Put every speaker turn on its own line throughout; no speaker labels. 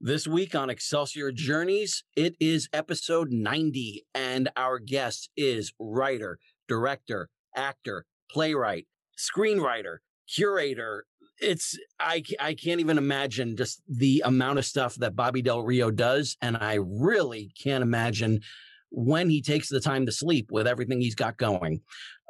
This week on Excelsior Journeys, it is episode 90, and our guest is writer, director, actor, playwright, screenwriter, curator. It's I I can't even imagine just the amount of stuff that Bobby Del Rio does, and I really can't imagine when he takes the time to sleep with everything he's got going.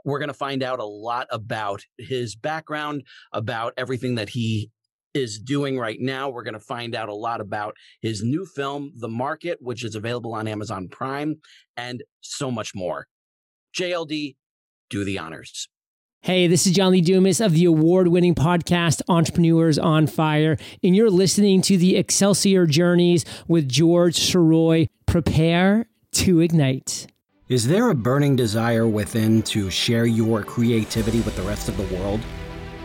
We're going to find out a lot about his background, about everything that he is doing right now. We're going to find out a lot about his new film, The Market, which is available on Amazon Prime, and so much more. JLD, do the honors.
Hey, this is John Lee Dumas of the award winning podcast Entrepreneurs on Fire, and you're listening to the Excelsior Journeys with George Sirois. Prepare to ignite.
Is there a burning desire within to share your creativity with the rest of the world?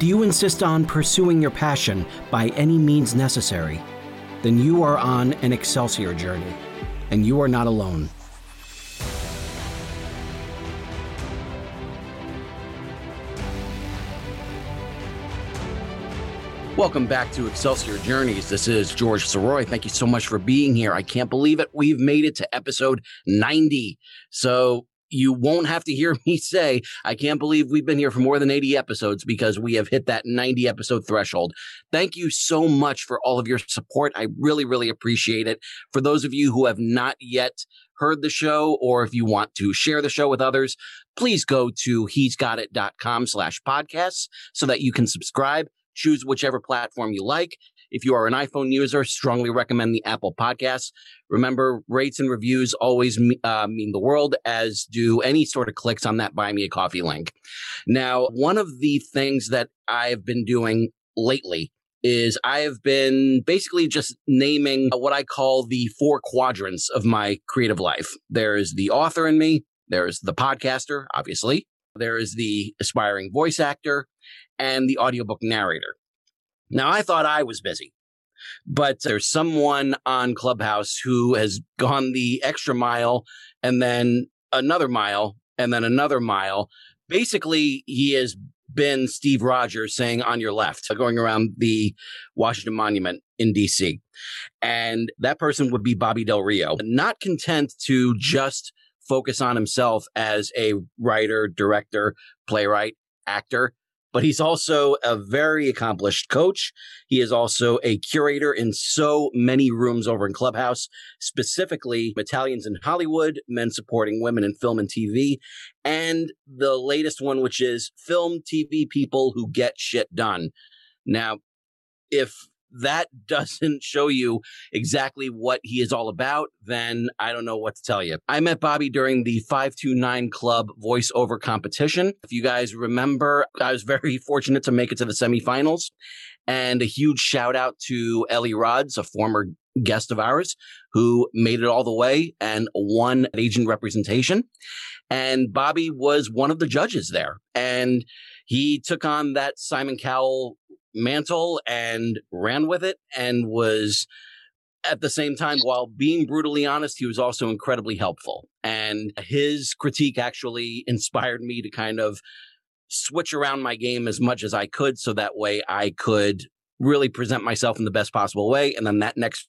Do you insist on pursuing your passion by any means necessary? Then you are on an Excelsior journey, and you are not alone. Welcome back to Excelsior Journeys. This is George Sirois. Thank you so much for being here. I can't believe it. We've made it to episode 90. So you won't have to hear me say, I can't believe we've been here for more than 80 episodes because we have hit that 90 episode threshold. Thank you so much for all of your support. I really, really appreciate it. For those of you who have not yet heard the show, or if you want to share the show with others, please go to he's got it.com slash podcasts so that you can subscribe. Choose whichever platform you like. If you are an iPhone user, strongly recommend the Apple Podcasts. Remember, rates and reviews always uh, mean the world, as do any sort of clicks on that Buy Me a Coffee link. Now, one of the things that I've been doing lately is I have been basically just naming what I call the four quadrants of my creative life. There's the author in me, there's the podcaster, obviously, there is the aspiring voice actor, and the audiobook narrator. Now, I thought I was busy, but there's someone on Clubhouse who has gone the extra mile and then another mile and then another mile. Basically, he has been Steve Rogers saying on your left, going around the Washington Monument in DC. And that person would be Bobby Del Rio. Not content to just focus on himself as a writer, director, playwright, actor but he's also a very accomplished coach. He is also a curator in so many rooms over in Clubhouse, specifically Italians in Hollywood, men supporting women in film and TV, and the latest one, which is film TV people who get shit done. Now, if that doesn't show you exactly what he is all about, then I don't know what to tell you. I met Bobby during the 529 Club voiceover competition. If you guys remember, I was very fortunate to make it to the semifinals. And a huge shout out to Ellie Rods, a former guest of ours who made it all the way and won agent representation. And Bobby was one of the judges there. And he took on that Simon Cowell mantle and ran with it and was at the same time, while being brutally honest, he was also incredibly helpful. And his critique actually inspired me to kind of switch around my game as much as I could so that way I could really present myself in the best possible way. And then that next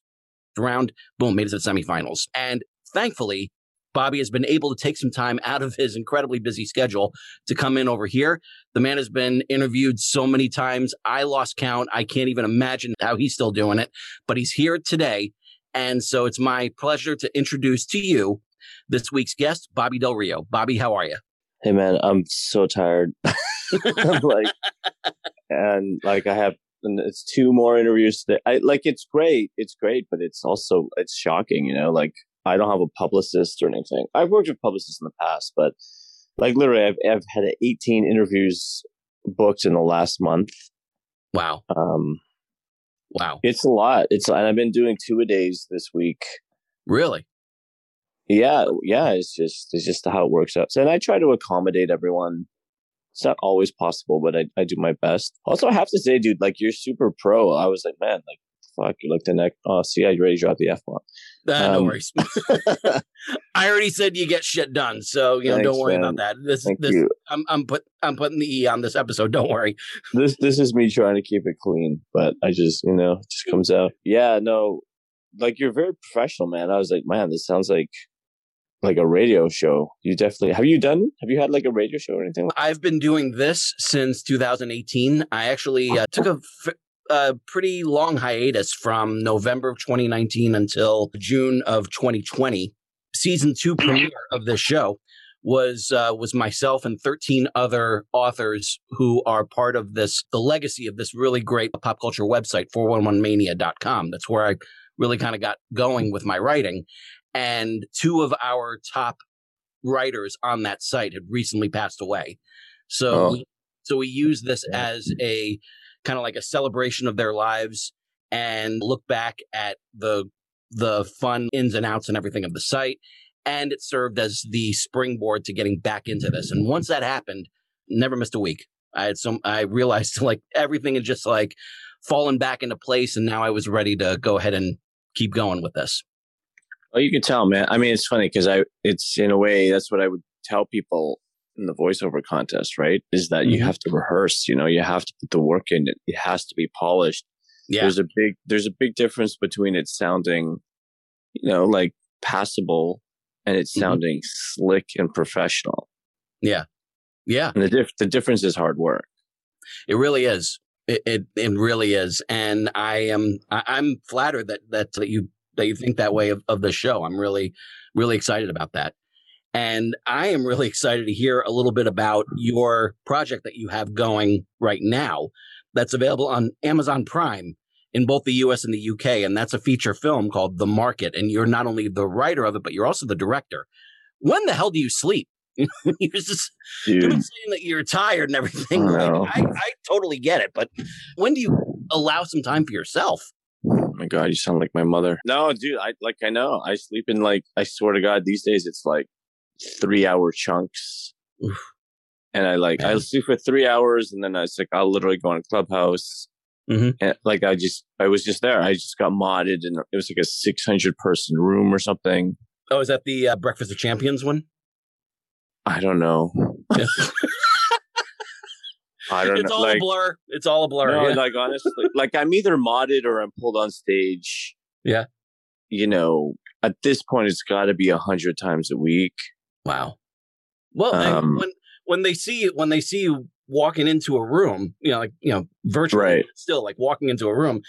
round, boom, made it to the semifinals. And thankfully, Bobby has been able to take some time out of his incredibly busy schedule to come in over here. The man has been interviewed so many times. I lost count. I can't even imagine how he's still doing it, but he's here today. And so it's my pleasure to introduce to you this week's guest, Bobby Del Rio. Bobby, how are you?
Hey, man, I'm so tired. like, and like I have and it's two more interviews today. I like it's great, it's great, but it's also it's shocking, you know. Like I don't have a publicist or anything. I've worked with publicists in the past, but like literally, I've, I've had 18 interviews booked in the last month.
Wow.
Um,
wow.
It's a lot. It's, and I've been doing two a days this week.
Really?
Yeah. Yeah. It's just, it's just how it works out. So, and I try to accommodate everyone. It's not always possible, but I, I do my best. Also, I have to say, dude, like you're super pro. I was like, man, like fuck, you're like the next. Oh, see, I already dropped the f bomb.
Uh, um, no worries. I already said you get shit done, so you know, thanks, don't worry man. about that. This, Thank this, you. I'm, I'm put, I'm putting the e on this episode. Don't worry.
This, this is me trying to keep it clean, but I just, you know, it just comes out. Yeah, no, like you're very professional, man. I was like, man, this sounds like like a radio show. You definitely have you done? Have you had like a radio show or anything?
I've been doing this since 2018. I actually uh, took a, f- a pretty long hiatus from November of 2019 until June of 2020. Season two premiere of this show was uh, was myself and 13 other authors who are part of this the legacy of this really great pop culture website 411mania.com that's where i really kind of got going with my writing and two of our top writers on that site had recently passed away. So, oh. we, so we use this as a kind of like a celebration of their lives and look back at the the fun ins and outs and everything of the site. And it served as the springboard to getting back into this. And once that happened, never missed a week. I had some. I realized like everything had just like fallen back into place, and now I was ready to go ahead and keep going with this.
Well, you can tell, man. I mean, it's funny because I, it's in a way, that's what I would tell people in the voiceover contest, right? Is that mm-hmm. you have to rehearse, you know, you have to put the work in it. It has to be polished. Yeah. There's a big, there's a big difference between it sounding, you know, like passable and it mm-hmm. sounding mm-hmm. slick and professional.
Yeah. Yeah.
And the diff- the difference is hard work.
It really is. It, it, it really is. And I am, I, I'm flattered that, that, that you that you think that way of, of the show. I'm really, really excited about that. And I am really excited to hear a little bit about your project that you have going right now that's available on Amazon Prime in both the US and the UK. And that's a feature film called The Market. And you're not only the writer of it, but you're also the director. When the hell do you sleep? you're just you're saying that you're tired and everything. Like, I, I totally get it. But when do you allow some time for yourself?
Oh my god, you sound like my mother. No, dude, I like I know. I sleep in like I swear to God, these days it's like three hour chunks. Oof. And I like I'll sleep for three hours and then I was like I'll literally go on Clubhouse. Mm-hmm. And like I just I was just there. I just got modded and it was like a six hundred person room or something.
Oh, is that the uh, Breakfast of Champions one?
I don't know.
I don't it's know. all like, a blur. It's all a blur.
No, yeah. like honestly, like I'm either modded or I'm pulled on stage.
Yeah.
You know, at this point, it's got to be a hundred times a week.
Wow. Well, um, when when they see when they see you walking into a room, you know, like you know, virtually, right. still like walking into a room,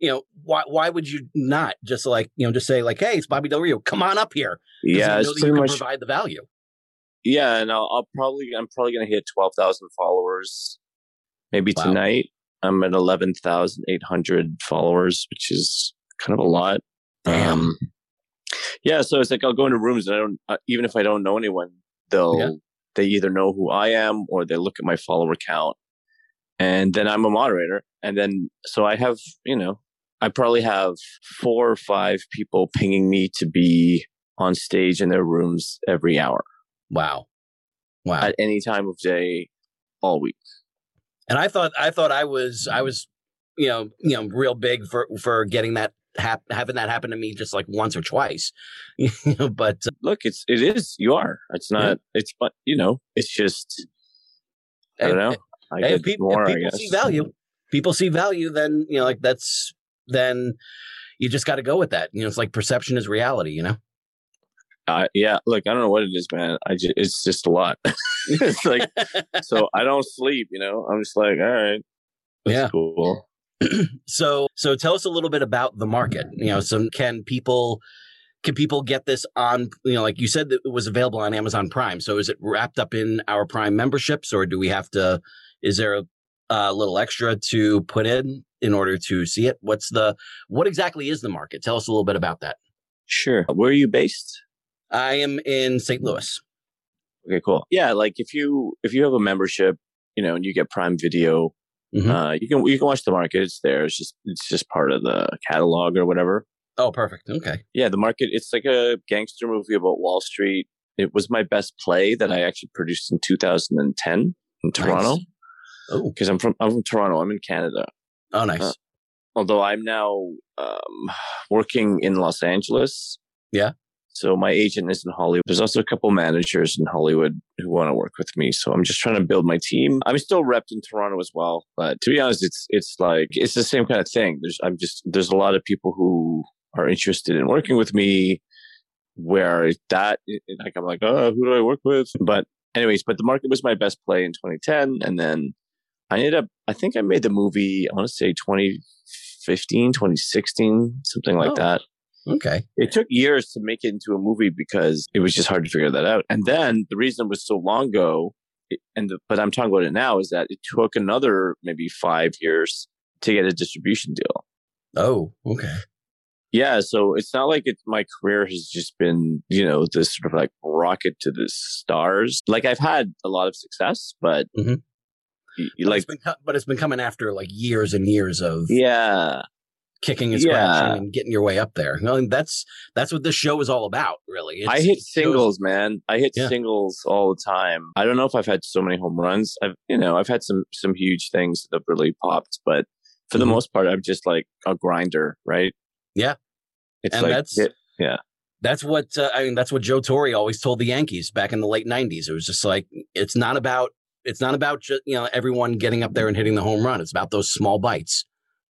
you know, why why would you not just like you know just say like, hey, it's Bobby Del Rio, come on up here?
Yeah,
you know
pretty much
provide the value.
Yeah, and I'll, I'll probably I'm probably gonna hit twelve thousand followers Maybe wow. tonight I'm at 11,800 followers, which is kind of a lot.
Damn. Um,
yeah. So it's like I'll go into rooms and I don't, uh, even if I don't know anyone, they'll, yeah. they either know who I am or they look at my follower count. And then I'm a moderator. And then, so I have, you know, I probably have four or five people pinging me to be on stage in their rooms every hour.
Wow. Wow.
At any time of day, all week
and I thought I thought I was I was you know you know real big for for getting that hap- having that happen to me just like once or twice you know but uh,
look it's it is you are it's not yeah. it's but you know it's just I don't know I
if people, more, if people see value people see value then you know like that's then you just got to go with that you know it's like perception is reality you know
uh, yeah, look, I don't know what it is, man. I just, it's just a lot. it's like, so I don't sleep, you know, I'm just like, all right,
yeah,
cool.
so, so tell us a little bit about the market. You know, so can people, can people get this on, you know, like you said that it was available on Amazon Prime. So is it wrapped up in our Prime memberships or do we have to, is there a, a little extra to put in in order to see it? What's the, what exactly is the market? Tell us a little bit about that.
Sure. Where are you based?
I am in St. Louis.
Okay, cool. Yeah, like if you if you have a membership, you know, and you get Prime Video, mm-hmm. uh, you can you can watch the market. It's there. It's just it's just part of the catalog or whatever.
Oh, perfect. Okay.
Yeah, the market. It's like a gangster movie about Wall Street. It was my best play that I actually produced in 2010 in Toronto. Nice. Oh, because I'm from I'm from Toronto. I'm in Canada.
Oh, nice. Uh,
although I'm now um, working in Los Angeles.
Yeah.
So my agent is in Hollywood. There's also a couple managers in Hollywood who want to work with me. So I'm just trying to build my team. I'm still repped in Toronto as well, but to be honest, it's it's like it's the same kind of thing. There's I'm just there's a lot of people who are interested in working with me. Where that like I'm like, oh, who do I work with? But anyways, but the market was my best play in 2010, and then I ended up. I think I made the movie. I want to say 2015, 2016, something like
Oh.
that.
Okay.
It took years to make it into a movie because it was just hard to figure that out. And then the reason it was so long ago, it, and the, but I'm talking about it now, is that it took another maybe five years to get a distribution deal.
Oh, okay.
Yeah, so it's not like it's my career has just been, you know, this sort of like rocket to the stars. Like I've had a lot of success, but
Mhm.
y-
But
like
it's been, but it's been coming after like years and years of
yeah,
kicking and
Yeah.
scratching and getting your way up there. No, that's that's what this show is all about, really. It's,
I hit
shows-
singles, man. I hit
Yeah.
singles all the time. I don't know if I've had so many home runs. I've, you know, I've had some some huge things that have really popped, but for the
Mhm.
most part, I'm just like a grinder, right?
Yeah.
it's
And
like
that's-
hit-
That's what uh, I mean. That's what Joe Torre always told the Yankees back in the late '90s. It was just like it's not about it's not about just you know everyone getting up there and hitting the home run. It's about those small bites,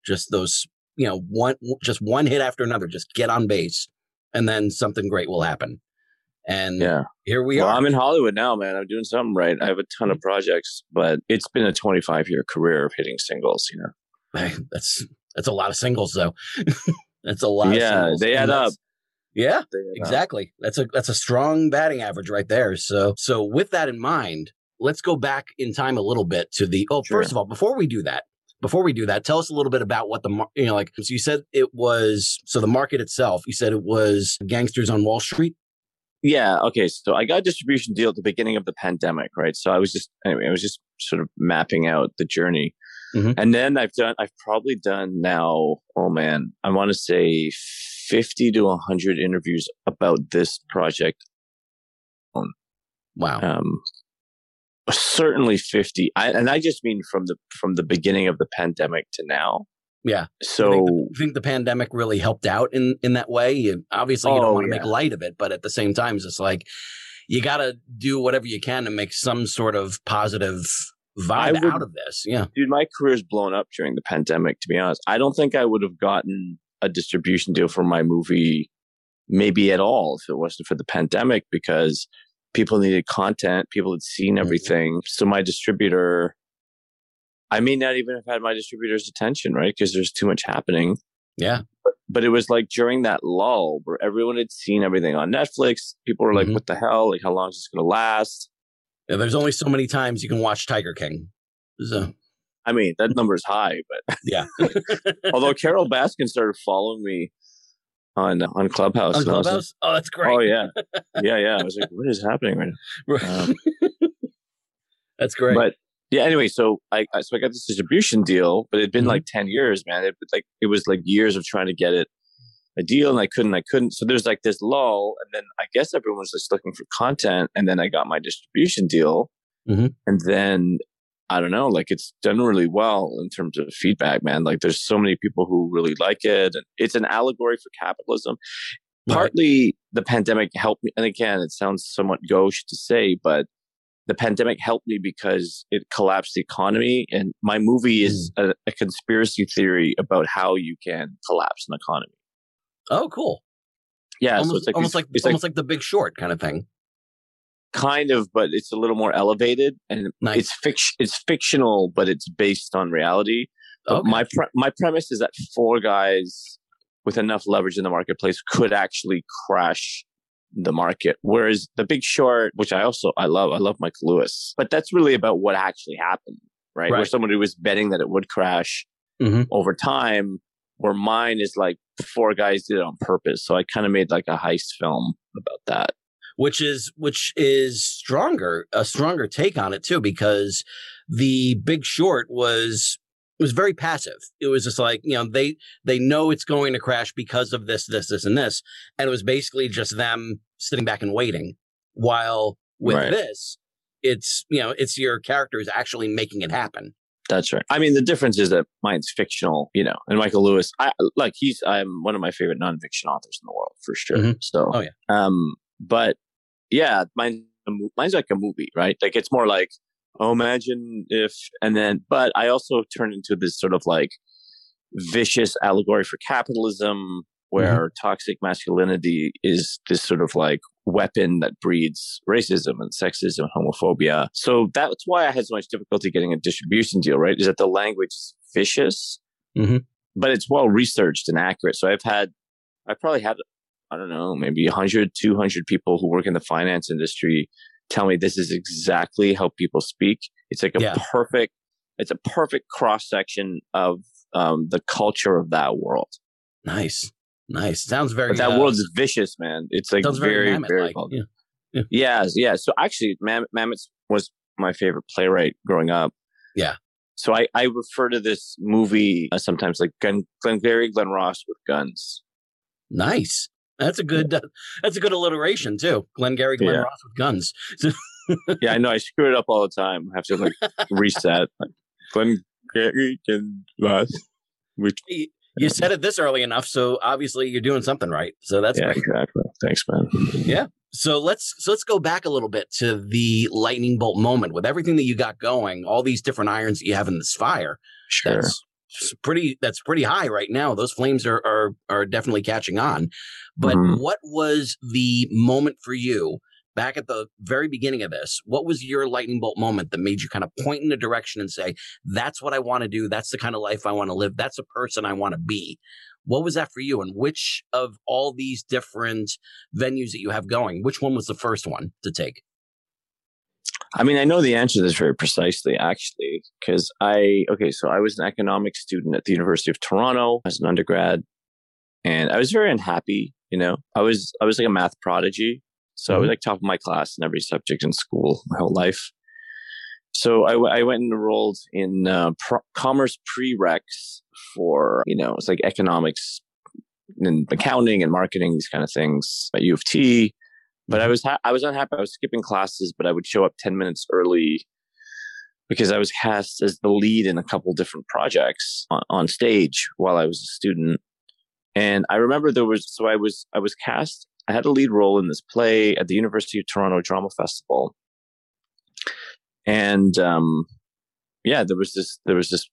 just those you know one just one hit after another. Just get on base, and then something great will happen. And
yeah.
here we
well,
are.
I'm in Hollywood now, man. I'm doing something right. I have a ton of projects, but it's been a 25 year career of hitting singles. You know,
that's that's a lot of singles, though. that's a lot.
Yeah,
of singles.
they add up.
Yeah,
uh,
Exactly. That's a that's a strong batting average right there. So so with that in mind, let's go back in time a little bit to the oh
Sure.
first of all before we do that before we do that tell us a little bit about what the you know like so you said it was so the market itself you said it was gangsters on Wall Street
Yeah. Okay. So I got a distribution deal at the beginning of the pandemic, right? So I was just, anyway, I was just sort of mapping out the journey.
Mhm.
And then I've done, I've probably done now, oh man, I want to say 50 to 100 interviews about this project.
wow
Um, certainly 50. I, and I just mean from the, from the beginning of the pandemic to now.
yeah
So
you think, the, you think the pandemic really helped out in in that way You- obviously you don't
Oh,
want to
yeah.
make light of it but at the same time it's just like you got to do whatever you can to make some sort of positive vibe
would-
out of this yeah
dude, my career's blown up during the pandemic, to be honest. I don't think I would have gotten a distribution deal for my movie maybe at all if it wasn't for the pandemic because people needed content, people had seen
Mhm.
everything. So my distributor, I may not even have had my distributor's attention, right? Because there's too much happening.
yeah
But it was like during that lull where everyone had seen everything on Netflix. People were like,
Mhm.
what the hell? Like, how long is this going to last?
Yeah, there's only so many times you can watch Tiger King. So
I mean, that number is high, but
yeah.
Although Carole Baskin started following me on on Clubhouse.
On
was like,
Clubhouse? Oh, that's great.
oh yeah, yeah, yeah. I was like, what is happening right now? Um,
that's great.
But yeah, anyway, so I so I got this distribution deal, but it'd been
Mhm.
like ten years, man. It like it was like years of trying to get it a deal, and I couldn't, I couldn't. So there's like this lull, and then I guess everyone's just looking for content, and then I got my distribution deal,
Mhm.
and then. I don't know, like it's done really well in terms of feedback, man. Like there's so many people who really like it. And it's an allegory for capitalism.
Right.
Partly the pandemic helped me. And again, it sounds somewhat gauche to say, but the pandemic helped me because it collapsed the economy. And my movie is mm. a, a conspiracy theory about how you can collapse an economy.
oh, cool.
Yeah.
almost
so it's like,
almost
these-
like
it's
almost like the Big Short kind of thing.
Kind of, but it's a little more elevated and
Nice.
it's fiction. It's fictional, but it's based on reality.
Okay.
my pre- my premise is that four guys with enough leverage in the marketplace could actually crash the market. Whereas The Big Short, which I also I love, I love Mike Lewis, but that's really about what actually happened, right? Where somebody was betting that it would crash
Mhm.
over time. Where mine is like four guys did it on purpose, so I kind of made like a heist film about that.
Which is which is stronger a stronger take on it too because the big short was was very passive it was just like you know they they know it's going to crash because of this this this and this and it was basically just them sitting back and waiting while with
Right.
this it's you know it's your characters actually making it happen
That's right. I mean, the difference is that mine's fictional, you know, and Michael Lewis, I like he's I'm one of my favorite nonfiction authors in the world for sure.
Mhm.
So,
Oh, yeah.
Um, but yeah, mine mine's like a movie, right? Like it's more like, oh, imagine if, and then, but I also turn into this sort of like vicious allegory for capitalism where mm-hmm. toxic masculinity is this sort of like weapon that breeds racism and sexism, homophobia. So that's why I had so much difficulty getting a distribution deal, right? Is that the language is vicious, mm-hmm. but it's well researched and accurate. So I've had, I probably had, I don't know, maybe 100, 200 people who work in the finance industry tell me this is exactly how people speak. It's like a yeah. perfect, it's a perfect cross section of um, the culture of that world.
Nice. Nice. Sounds very.
But that uh, world is vicious, man. It's like very, very, very yeah. yeah. yeah, yeah. So actually, Mam- Mamet was my favorite playwright growing up.
Yeah.
So I, I refer to this movie uh, sometimes like Glenn, Glengarry Glen Ross with guns.
Nice. That's a good. Uh, that's a good alliteration too. Glengarry Glen yeah. Ross with guns.
yeah, I know. I screw it up all the time. I have to like reset. Like, Glengarry Glen Ross.
With you said it this early enough, so obviously you're doing something right. So that's
yeah,
great.
exactly. Thanks, man.
Yeah. So let's so let's go back a little bit to the lightning bolt moment with everything that you got going, all these different irons that you have in this fire.
Sure.
That's pretty that's pretty high right now. Those flames are are are definitely catching on. But mm-hmm. what was the moment for you back at the very beginning of this, what was your lightning bolt moment that made you kind of point in a direction and say, that's what I want to do. That's the kind of life I want to live. That's the person I want to be. What was that for you? And which of all these different venues that you have going, which one was the first one to take?
I mean, I know the answer to this very precisely, actually, because I, okay, so I was an economics student at the University of Toronto as an undergrad, and I was very unhappy. You know, I was, I was like a math prodigy. So mm-hmm. I was mm-hmm. like top of my class in every subject in school my whole life. So I, w- I went and enrolled in uh, pro- commerce prereqs for, you know, it's like economics and accounting and marketing, these kind of things at U of T. But I mm-hmm. was ha- I was unhappy. I was skipping classes, but I would show up ten minutes early because I was cast as the lead in a couple different projects on, on stage while I was a student. And I remember there was so I was I was cast I had a lead role in this play at the University of Toronto Drama Festival. And um, yeah, there was this, there was this,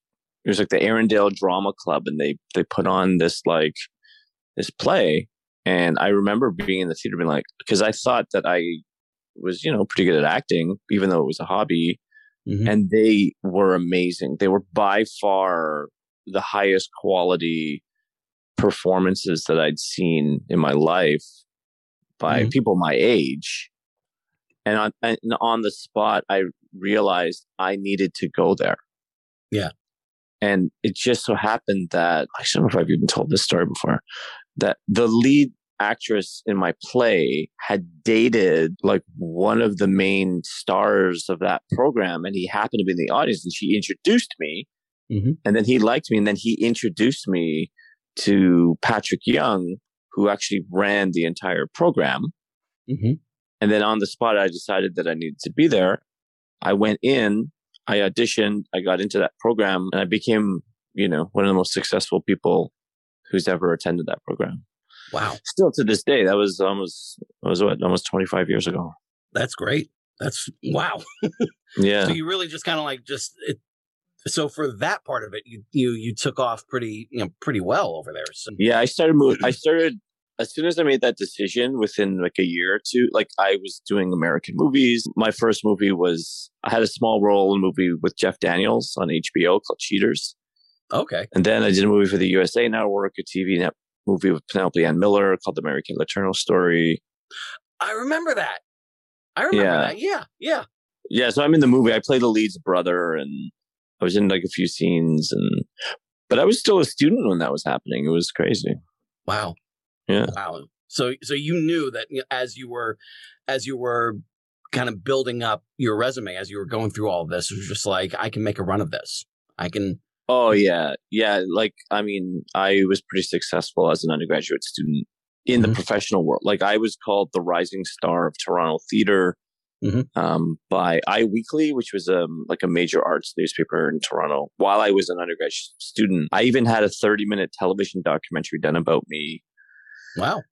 it was like the Arundel Drama Club, and they they put on this like this play. And I remember being in the theater, being like, because I thought that I was, you know, pretty good at acting, even though it was a hobby. Mm-hmm. And they were amazing. They were by far the highest quality performances that I'd seen in my life by mm-hmm. people my age. And on, and on the spot, I realized I needed to go there.
Yeah.
And it just so happened that I don't know if I've even told this story before that the lead actress in my play had dated like one of the main stars of that program and he happened to be in the audience and she introduced me mm-hmm. and then he liked me and then he introduced me to Patrick Young who actually ran the entire program. Mm-hmm. And then on the spot, I decided that I needed to be there. I went in, I auditioned, I got into that program, and I became, you know, one of the most successful people who's ever attended that program.
Wow.
Still to this day, that was almost, that was what, almost 25 years ago.
That's great. That's wow.
yeah.
So you really just kind of like just it, so for that part of it, you you you took off pretty you know pretty well over there. So.
Yeah, I started moving. I started as soon as I made that decision within like a year or two. Like I was doing American movies. My first movie was I had a small role in a movie with Jeff Daniels on HBO called Cheaters.
Okay,
and then I did a movie for the USA Network, a TV net movie with Penelope Ann Miller called The American Kay Story.
I remember that. I remember yeah. that. Yeah, yeah,
yeah. So I'm in the movie. I play the lead's brother, and I was in like a few scenes and but I was still a student when that was happening. It was crazy.
Wow.
Yeah.
Wow. So so you knew that as you were as you were kind of building up your resume as you were going through all of this, it was just like I can make a run of this. I can
Oh yeah. Yeah, like I mean, I was pretty successful as an undergraduate student in mm-hmm. the professional world. Like I was called the rising star of Toronto theater mm-hmm. um, by Eye Weekly, which was um, like a major arts newspaper in Toronto. While I was an undergraduate student, I even had a 30 minute television documentary done about me.
Wow.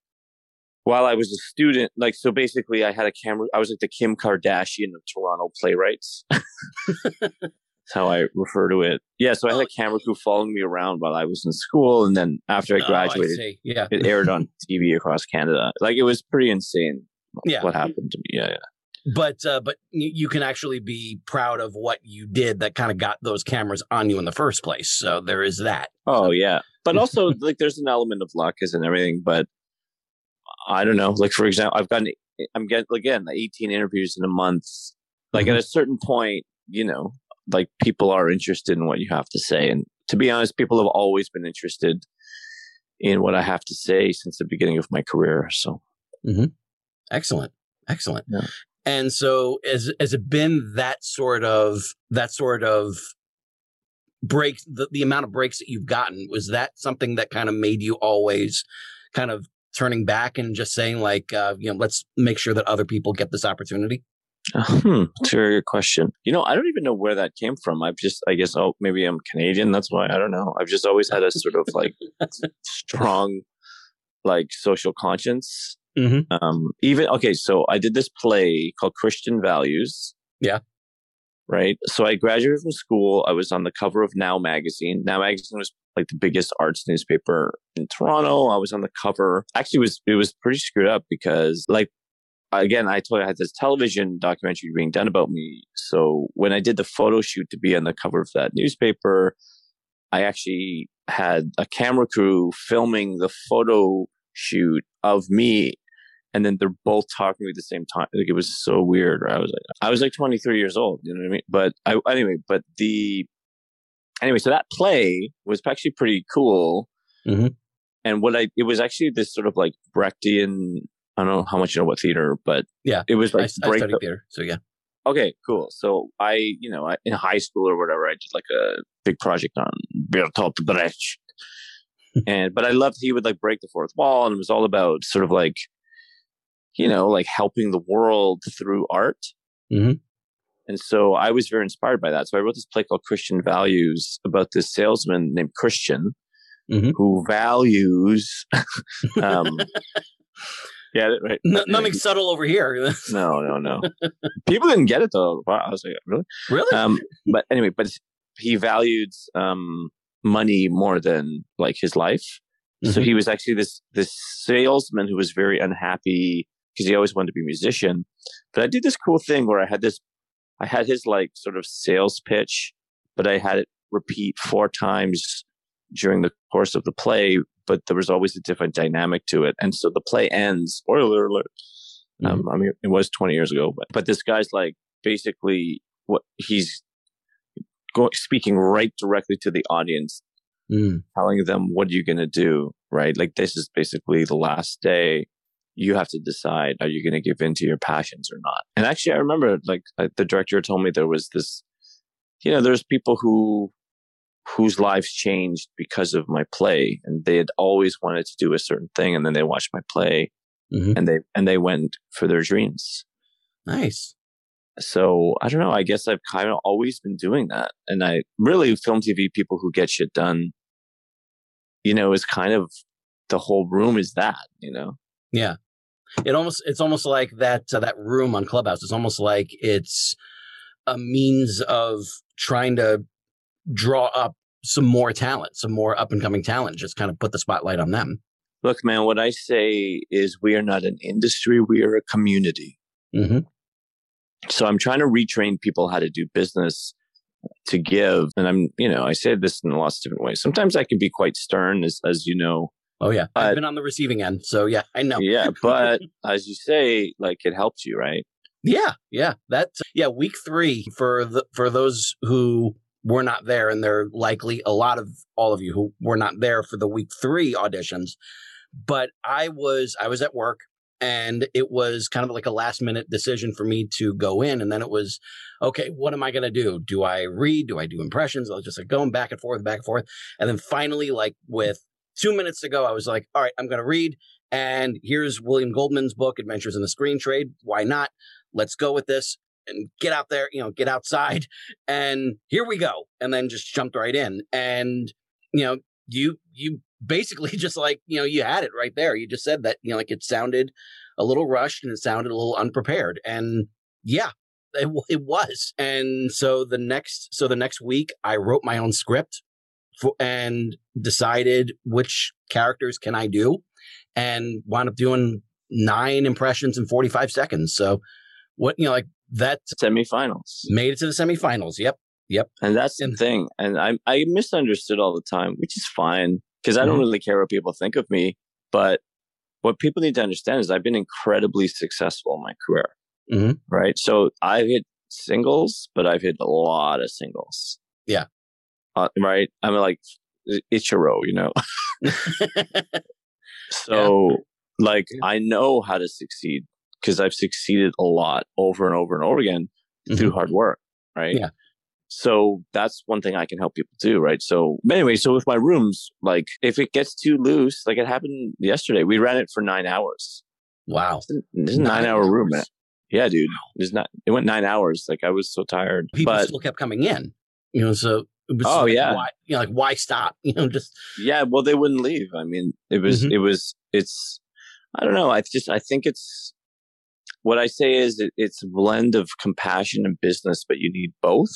While I was a student, like, so basically, I had a camera. I was like the Kim Kardashian of Toronto playwrights. How I refer to it. Yeah, so I had
Oh,
a camera crew following me around while I was in school, and then after I
Oh,
graduated.
Yeah.
it aired on TV across Canada. Like it was pretty insane.
Yeah.
what happened to me? Yeah, yeah.
But uh, but you, can actually be proud of what you did that kind of got those cameras on you in the first place. So there is that.
Oh yeah, but also like there's an element of luck in everything. But I don't know. Like for example, I've gotten I'm getting again 18 interviews in a month. Like at a certain point, you know, like people are interested in what you have to say, and to be honest, people have always been interested in what I have to say since the beginning of my career. So
Excellent. Excellent.
Yeah.
And so has has it been that sort of that sort of breaks the, the amount of breaks that you've gotten was that something that kind of made you always kind of turning back and just saying like uh, you know let's make sure that other people get this opportunity
Hmm, that's a very good question. You know, I don't even know where that came from. I've just, I guess, oh, maybe I'm Canadian. That's why I don't know. I've just always had a sort of like strong, like social conscience.
Mhm.
Um, even okay, so I did this play called Christian Values.
Yeah.
Right. So I graduated from school. I was on the cover of Now magazine. Now magazine was like the biggest arts newspaper in Toronto. I was on the cover. Actually, it was it was pretty screwed up because like again, I told you I had this television documentary being done about me. So when I did the photo shoot to be on the cover of that newspaper, I actually had a camera crew filming the photo shoot of me. And then they're both talking at the same time. Like it was so weird. I was like, I was like 23 years old. You know what I mean? But I, anyway, but the, anyway, so that play was actually pretty cool.
Mhm.
And what I, it was actually this sort of like Brechtian I don't know how much you know about theater, but
Yeah.
it was
I,
like
I
break
studied
the-
theater so yeah
Okay, cool. So I, you know, I, in high school or whatever, I did like a big project on Bertolt Brecht, and but I loved he would like break the fourth wall, and it was all about sort of like, you know, like helping the world through art.
Mhm.
And so I was very inspired by that. So I wrote this play called Christian Values about this salesman named Christian
Mhm.
who values. um, yeah, right.
N- nothing subtle over here
No, no, no. People didn't get it though. Wow, I was like, really?
really
Um, but anyway, but he valued um, money more than like his life. So
Mhm.
he was actually this this salesman who was very unhappy because he always wanted to be a musician. But I did this cool thing where I had this, I had his like sort of sales pitch, but I had it repeat four times during the course of the play. But there was always a different dynamic to it, and so the play ends. Spoiler alert. Um, I mean, it was 20 years ago, but but this guy's like basically what he's going speaking right directly to the audience,
Mm.
telling them what are you going to do, right? Like this is basically the last day. You have to decide are you going to give in to your passions or not. And actually, I remember like uh, the director told me there was this, you know, there's people who whose lives changed because of my play, and they had always wanted to do a certain thing, and then they watched my play,
Mhm.
and they and they went for their dreams
nice
so I don't know. I guess I've kind of always been doing that, and I really film TV people who get shit done. You know, is kind of the whole room is that. You know,
Yeah, it almost it's almost like that uh, that room on Clubhouse. It's almost like it's a means of trying to draw up some more talent, some more up and coming talent. Just kind of put the spotlight on them.
look, man. What I say is, we are not an industry; we are a community.
Mm-hmm.
So I'm trying to retrain people how to do business to give, and I'm, you know, I say this in lots of different ways. Sometimes I can be quite stern, as as you know.
Oh yeah, I've been on the receiving end, so yeah, I know.
Yeah, but as you say, like it helps you, right?
Yeah, yeah. That yeah, week three for the for those who were not there, and they're likely a lot of all of you who were not there for the week three auditions. But I was I was at work and it was kind of like a last minute decision for me to go in. And then it was, okay, what am I gonna do? Do I read? Do I do impressions? I was just like going back and forth, back and forth. And then finally, like with two minutes to go, I was like, all right, I'm gonna read. And here's William Goldman's book, Adventures in the Screen Trade. Why not? let's go with this and get out there, you know, get outside and here we go. And then just jumped right in. And, you know, you, you basically just like, you know, you had it right there. You just said that, you know, like it sounded a little rushed and it sounded a little unprepared. And yeah, it, it was. And so the next, so the next week, I wrote my own script for, and decided which characters can I do, and wound up doing nine impressions in 45 seconds. So what you know, like that
semifinals
made it to the semifinals. Yep. Yep.
And that's the thing. And I I misunderstood all the time, which is fine because I don't mm-hmm. really care what people think of me. But what people need to understand is I've been incredibly successful in my career. Mm-hmm. Right. So I've hit singles, but I've hit a lot of singles.
Yeah.
Uh, right. I'm like Ichiro, you know. so, yeah. like, I know how to succeed because I've succeeded a lot over and over and over again mm-hmm. through hard work. Right.
Yeah.
So that's one thing I can help people do, right? So anyway, so with my rooms, like if it gets too loose, like it happened yesterday, we ran it for nine hours.
Wow,
this is a nine, nine hour room. Man. Yeah, dude, it's not. It went nine hours. Like I was so tired.
People
but,
still kept coming in. You know, so
oh
like,
yeah,
why, you know, like why stop? You know, just
yeah. Well, they wouldn't leave. I mean, it was mm-hmm. it was it's. I don't know. I just I think it's what I say is it, it's a blend of compassion and business, but you need both.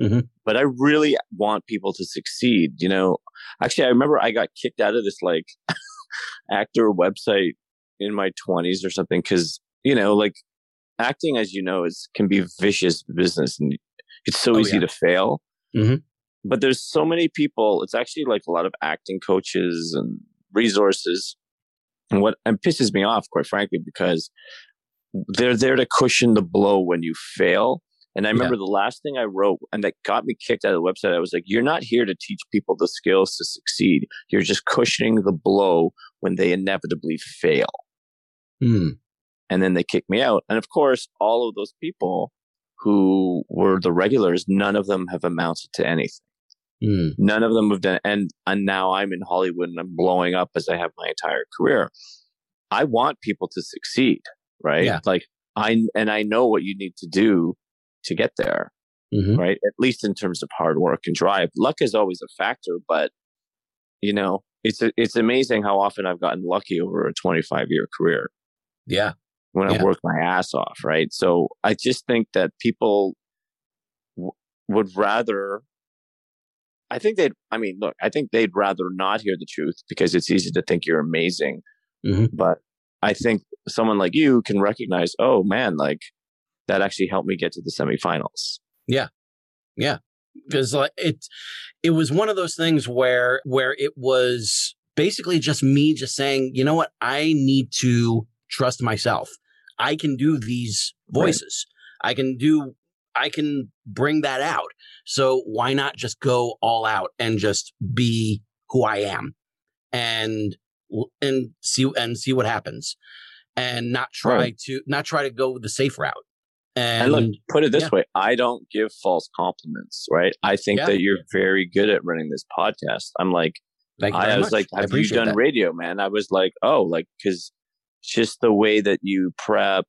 Mm-hmm. But I really want people to succeed. You know, actually, I remember I got kicked out of this like actor website in my 20s or something because, you know, like acting, as you know, is can be vicious business and it's so oh, easy yeah. to fail. Mm-hmm. But there's so many people. It's actually like a lot of acting coaches and resources. And what and pisses me off, quite frankly, because they're there to cushion the blow when you fail and I remember yeah. the last thing I wrote and that got me kicked out of the website, I was like, you're not here to teach people the skills to succeed. You're just cushioning the blow when they inevitably fail.
Hmm.
And then they kicked me out. And of course, all of those people who were the regulars, none of them have amounted to anything.
Mm.
None of them have done, and and now I'm in Hollywood and I'm blowing up as I have my entire career. I want people to succeed, right?
Yeah.
Like I and I know what you need to do to get there, mm-hmm. right? At least in terms of hard work and drive. Luck is always a factor, but you know, it's a, it's amazing how often I've gotten lucky over a 25 year career.
Yeah.
When
yeah.
I work my ass off, right? So I just think that people w- would rather I think they'd, I mean, look, I think they'd rather not hear the truth because it's easy to think you're amazing.
Mm-hmm.
But I think someone like you can recognize, oh man, like that actually helped me get to the semifinals.
Yeah. Yeah. Because like it it was one of those things where where it was basically just me just saying, you know what, I need to trust myself. I can do these voices. Right. I can do I can bring that out. So why not just go all out and just be who I am and and see and see what happens and not try right. to not try to go the safe route. And,
and look, put it this yeah. way: I don't give false compliments, right? I think yeah. that you're very good at running this podcast. I'm like, I was much. like, have you done that. radio, man? I was like, oh, like because just the way that you prep,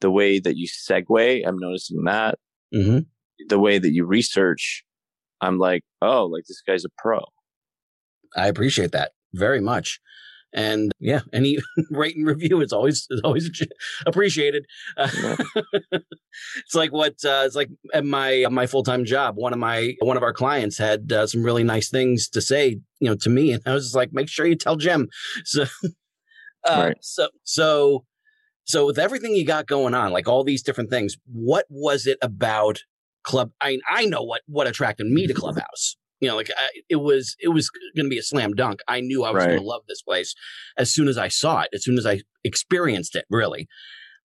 the way that you segue, I'm noticing that.
Mm-hmm.
The way that you research, I'm like, oh, like this guy's a pro.
I appreciate that very much. And yeah, any rate and review is always is always appreciated. Uh, it's like what uh, it's like at my my full time job. One of my one of our clients had uh, some really nice things to say, you know, to me, and I was just like, make sure you tell Jim. So, uh, right. so so so with everything you got going on, like all these different things, what was it about Club? I I know what what attracted me to Clubhouse you know, like I, it was it was going to be a slam dunk. I knew I was right. going to love this place as soon as I saw it, as soon as I experienced it, really.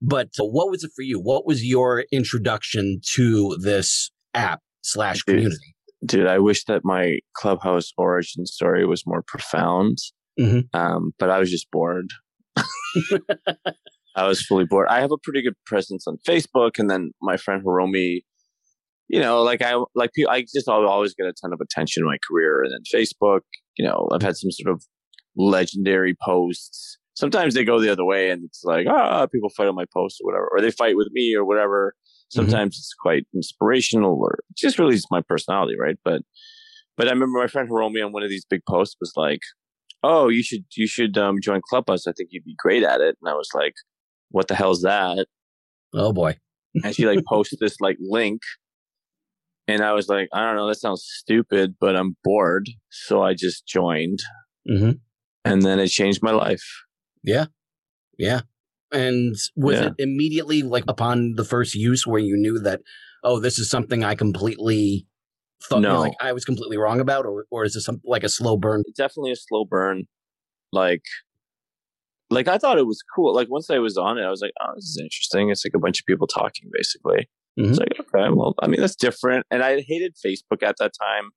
But uh, what was it for you? What was your introduction to this app slash community?
Dude, I wish that my clubhouse origin story was more profound. Mm-hmm. Um, but I was just bored. I was fully bored. I have a pretty good presence on Facebook, and then my friend Hiromi you know, like I like people, I just always get a ton of attention in my career, and then Facebook. You know, I've had some sort of legendary posts. Sometimes they go the other way, and it's like ah, people fight on my posts or whatever, or they fight with me or whatever. Mm-hmm. Sometimes mm-hmm. it's quite inspirational, or just really just my personality, right? But but I remember my friend who wrote me on one of these big posts was like, "Oh, you should you should um, join Clubhouse. I think you'd be great at it." And I was like, "What the hell's that?"
Oh boy.
and she like posted this like link and i was like i don't know that sounds stupid but i'm bored so i just joined
Mm-hmm.
and then it changed my life
Yeah. Yeah. And was
Yeah.
it immediately like upon the first use where you knew that, oh, this is something I completely thought
No.
like I was completely wrong about, or or is this some, like a slow burn?
it's definitely a slow burn like like i thought it was cool like once i was on it i was like oh this is interesting it's like a bunch of people talking basically
Mhm.
it's like okay well i mean that's different and i hated facebook at that time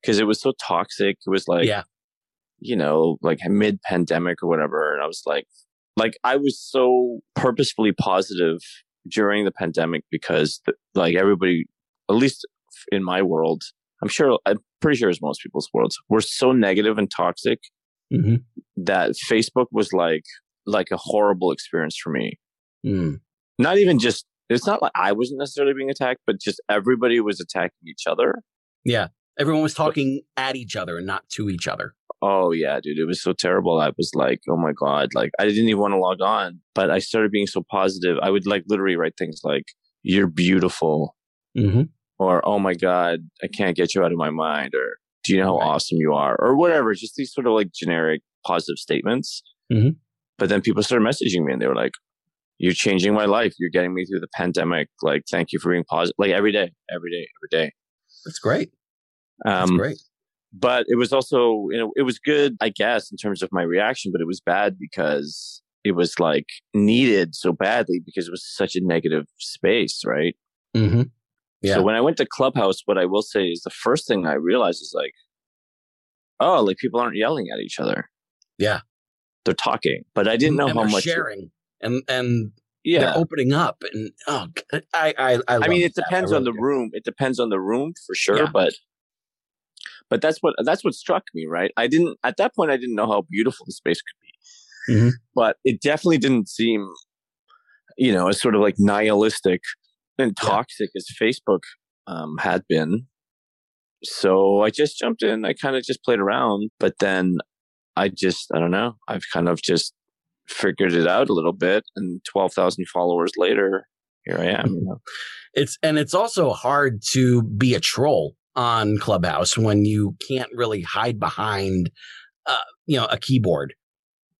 because it was so toxic it was like
yeah.
you know, like mid pandemic or whatever. And I was like, like I was so purposefully positive during the pandemic because the, like everybody, at least in my world, I'm sure, I'm pretty sure it's most people's worlds, were so negative and toxic
Mm-hmm.
that Facebook was like, like a horrible experience for me.
Mm.
Not even just, it's not like I wasn't necessarily being attacked, but just everybody was attacking each other.
Yeah. Everyone was talking at each other and not to each other.
Oh yeah, dude, it was so terrible. I was like, oh my god, like I didn't even want to log on, but I started being so positive. I would like literally write things like, "You're beautiful,"
Mm-hmm.
or "Oh my god, I can't get you out of my mind," or "Do you know how
Right.
awesome you are?" or whatever. Just these sort of like generic positive statements.
Mhm.
But then people started messaging me, and they were like, "You're changing my life. You're getting me through the pandemic. Like, thank you for being positive. Like every day, every day, every day."
That's great. That's
Um,
great.
but it was also you know it was good i guess in terms of my reaction but it was bad because it was like needed so badly because it was such a negative space right
Mm-hmm. Yeah.
so when i went to clubhouse what i will say is the first thing i realized is like oh like people aren't yelling at each other
Yeah.
they're talking but i didn't know
and
how much
sharing and and
yeah
they're opening up and oh, I I I,
I mean, it
that. I
depends on the
do.
room. It depends on the room for sure,
Yeah.
but but that's what that's what struck me, right? I didn't at that point. I didn't know how beautiful the space could be,
Mhm.
but it definitely didn't seem, you know, as sort of like nihilistic and
Yeah.
toxic as Facebook um, had been. So I just jumped in. I kind of just played around, but then I just I don't know. I've kind of just figured it out a little bit, and twelve thousand followers later, here I am. You know?
It's and it's also hard to be a troll on Clubhouse when you can't really hide behind, uh, you know, a keyboard.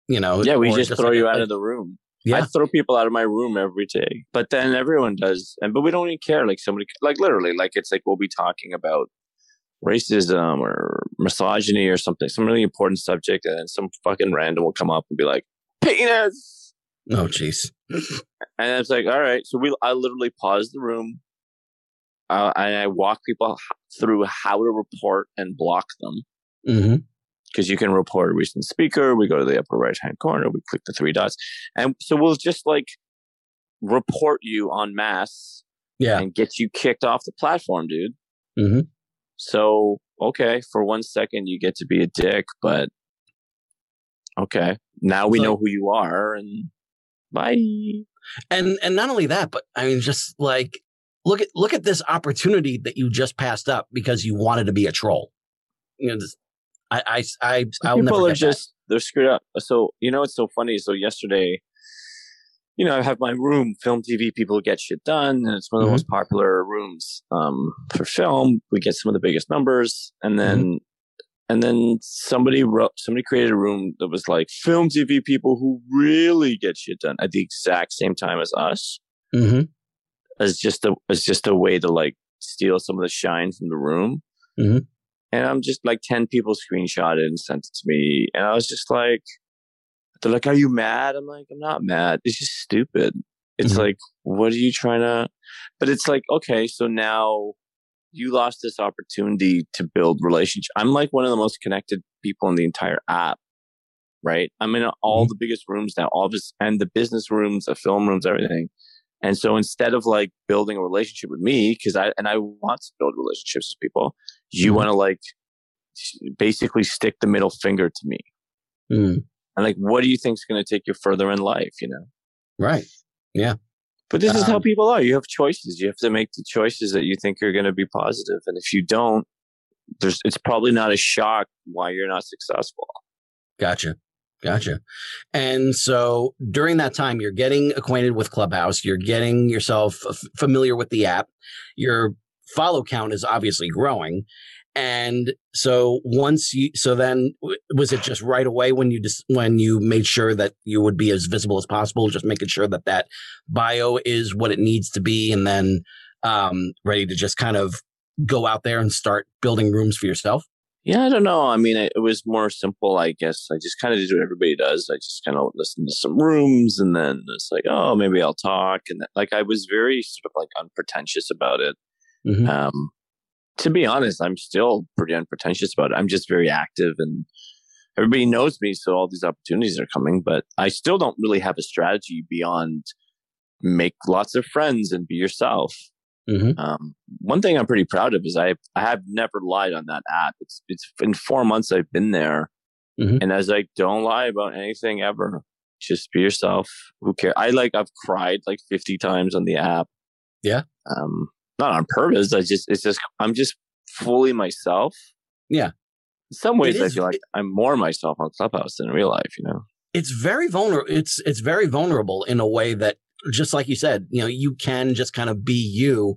You know,
Yeah, we just throw
like
you out of the room.
Yeah.
I throw people out of my room every day, but then everyone does, and but we don't even care. Like somebody, like literally, like it's like we'll be talking about racism or misogyny or something, some really important subject, and then some fucking random will come up and be like, "Penis,"
Oh, jeez.
and I was like, all right. So we, I literally pause the room, uh, and I walk people through how to report and block them
hmm
because you can report a recent speaker. We go to the upper right hand corner, we click the three dots, and so we'll just like report you en masse
Yeah.
and get you kicked off the platform, dude.
hmm
So okay, for one second you get to be a dick, but okay, now we
So-
know who you are, and bye.
And and not only that, but I mean, just like look at look at this opportunity that you just passed up because you wanted to be a troll. You know, this, I I I I'll
People
never
are just they're screwed up. So you know it's so funny? So yesterday. You know, I have my room, film, TV, people get shit done, and it's one of the
Mhm.
most popular rooms um, for film. We get some of the biggest numbers, and then, and then somebody wrote, somebody created a room that was like film, TV people who really get shit done at the exact same time as us,
that. hmm
as just a as just a way to like steal some of the shine from the room.
Mhm.
And I'm just like ten people screenshot it and sent it to me, and I was just like, they're like, "Are you mad?" I'm like, "I'm not mad. It's just stupid." It's
Mhm.
like, what are you trying to? But it's like, okay, so now you lost this opportunity to build relationship. I'm like one of the most connected people in the entire app, right? I'm in all the biggest rooms now, all this and the business rooms, the film rooms, everything. And so instead of like building a relationship with me, because I and I want to build relationships with people, you
Mhm.
want to like basically stick the middle finger to me.
Mm.
And like, what do you think is going to take you further in life? You know.
Right.
But this is how
Um,
people are. You have choices. You have to make the choices that you think are going to be positive. And if you don't, there's it's probably not a shock why you're not successful.
Gotcha. Gotcha. And so during that time, you're getting acquainted with Clubhouse, you're getting yourself f- familiar with the app, your follow count is obviously growing. And so once you, so then was it just right away when you just, when you made sure that you would be as visible as possible, just making sure that that bio is what it needs to be and then um, ready to just kind of go out there and start building rooms for yourself?
Yeah, I don't know. I mean, it, it was more simple, I guess. I just kind of did what everybody does. I just kind of listened to some rooms, and then it's like, oh, maybe I'll talk. And then, like, I was very sort of like unpretentious about it. Mm-hmm. Um, to be honest, I'm still pretty unpretentious about it. I'm just very active, and everybody knows me, so all these opportunities are coming. But I still don't really have a strategy beyond make lots of friends and be yourself. Mm-hmm. Um, one thing I'm pretty proud of is I I have never lied on that app. It's it's in four months I've been there, mm-hmm. and as like don't lie about anything ever. Just be yourself. Who cares? I like I've cried like 50 times on the app.
Yeah.
Um, not on purpose. I just it's just I'm just fully myself.
Yeah.
In some ways, I feel like I'm more myself on Clubhouse than in real life. You know.
It's very vulnerable. It's it's very vulnerable in a way that just like you said, you know, you can just kind of be you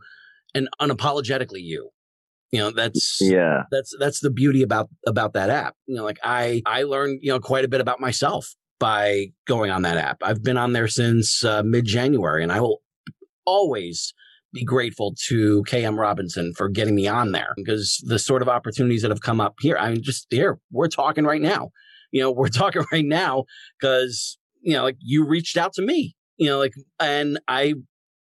and unapologetically you. You know, that's
yeah.
That's that's the beauty about about that app. You know, like I I learned, you know, quite a bit about myself by going on that app. I've been on there since uh, mid January and I will always be grateful to KM Robinson for getting me on there because the sort of opportunities that have come up here, I mean, just here, we're talking right now. You know, we're talking right now because, you know, like you reached out to me you know, like, and I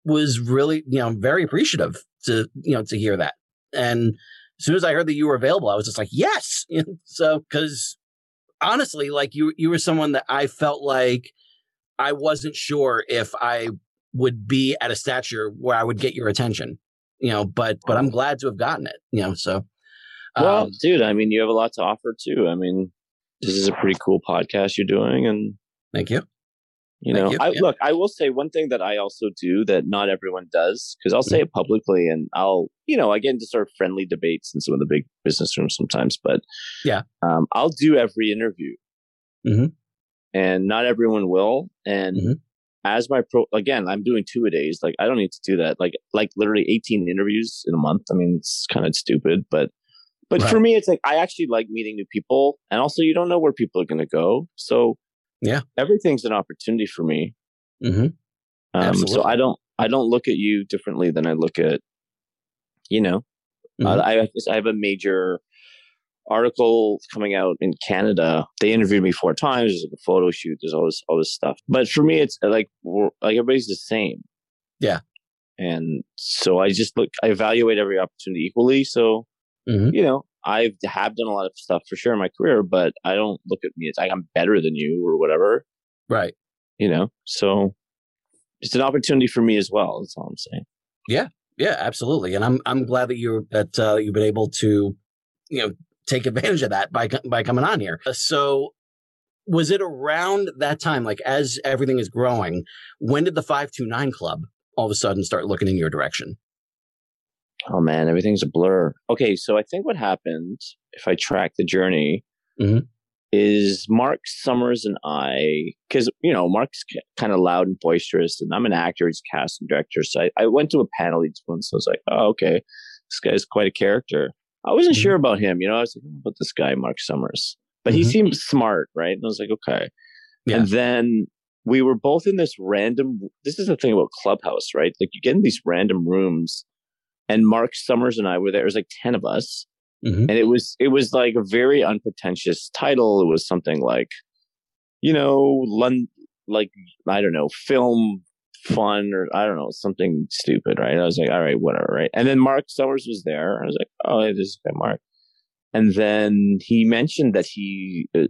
was really, you know, very appreciative to, you know, to hear that. And as soon as I heard that you were available, I was just like, yes. so, cause honestly, like you, you were someone that I felt like I wasn't sure if I would be at a stature where I would get your attention, you know, but, but I'm glad to have gotten it, you know, so.
Well, um, dude, I mean, you have a lot to offer too. I mean, this is a pretty cool podcast you're doing and
thank you.
You know, you. I, yeah. look, I will say one thing that I also do that not everyone does, because I'll say mm-hmm. it publicly and I'll, you know, I get into sort of friendly debates in some of the big business rooms sometimes, but
yeah,
um, I'll do every interview.
Mm-hmm.
And not everyone will. And mm-hmm. As my pro, again, I'm doing two a days. Like, I don't need to do that. Like, like literally 18 interviews in a month. I mean, it's kind of stupid, but but right. for me, it's like I actually like meeting new people, and also you don't know where people are going to go. So
yeah.
Everything's an opportunity for me.
Mm-hmm.
Um, so I don't, I don't look at you differently than I look at, you know, uh, mm-hmm. uh, I, I have a major article coming out in Canada. They interviewed me four times. There's like a photo shoot. There's all this, all this stuff. But for me, it's like, like everybody's the same.
Yeah.
And so I just look, I evaluate every opportunity equally. So, mm-hmm. you know, I have done a lot of stuff for sure in my career, but I don't look at me as like I'm better than you or whatever.
Right.
You know, so it's an opportunity for me as well. That's all I'm saying.
Yeah. Yeah, absolutely. And I'm, I'm glad that you're, that, uh, you've been able to, you know, take advantage of that by, by coming on here. So was it around that time, like as everything is growing, when did the 529 club all of a sudden start looking in your direction?
oh man, everything's a blur. Okay, so I think what happened, if I track the journey,
mm-hmm.
is Mark Summers and I, because, you know, Mark's kind of loud and boisterous, and I'm an actor, he's a casting director. So I, I went to a panel each once, so I was like, oh, okay, this guy's quite a character. I wasn't mm-hmm. sure about him, you know, I was like, about this guy, Mark Summers. But mm-hmm. he seemed smart, right? And I was like, okay. Yeah. And then we were both in this random, this is the thing about Clubhouse, right? Like you get in these random rooms and Mark Summers and I were there. It was like 10 of us. Mm-hmm. And it was, it was like a very unpretentious title. It was something like, you know, London, like, I don't know, film fun or I don't know, something stupid, right? I was like, all right, whatever, right? And then Mark Summers was there. I was like, oh, this is guy Mark. And then he mentioned that he, uh,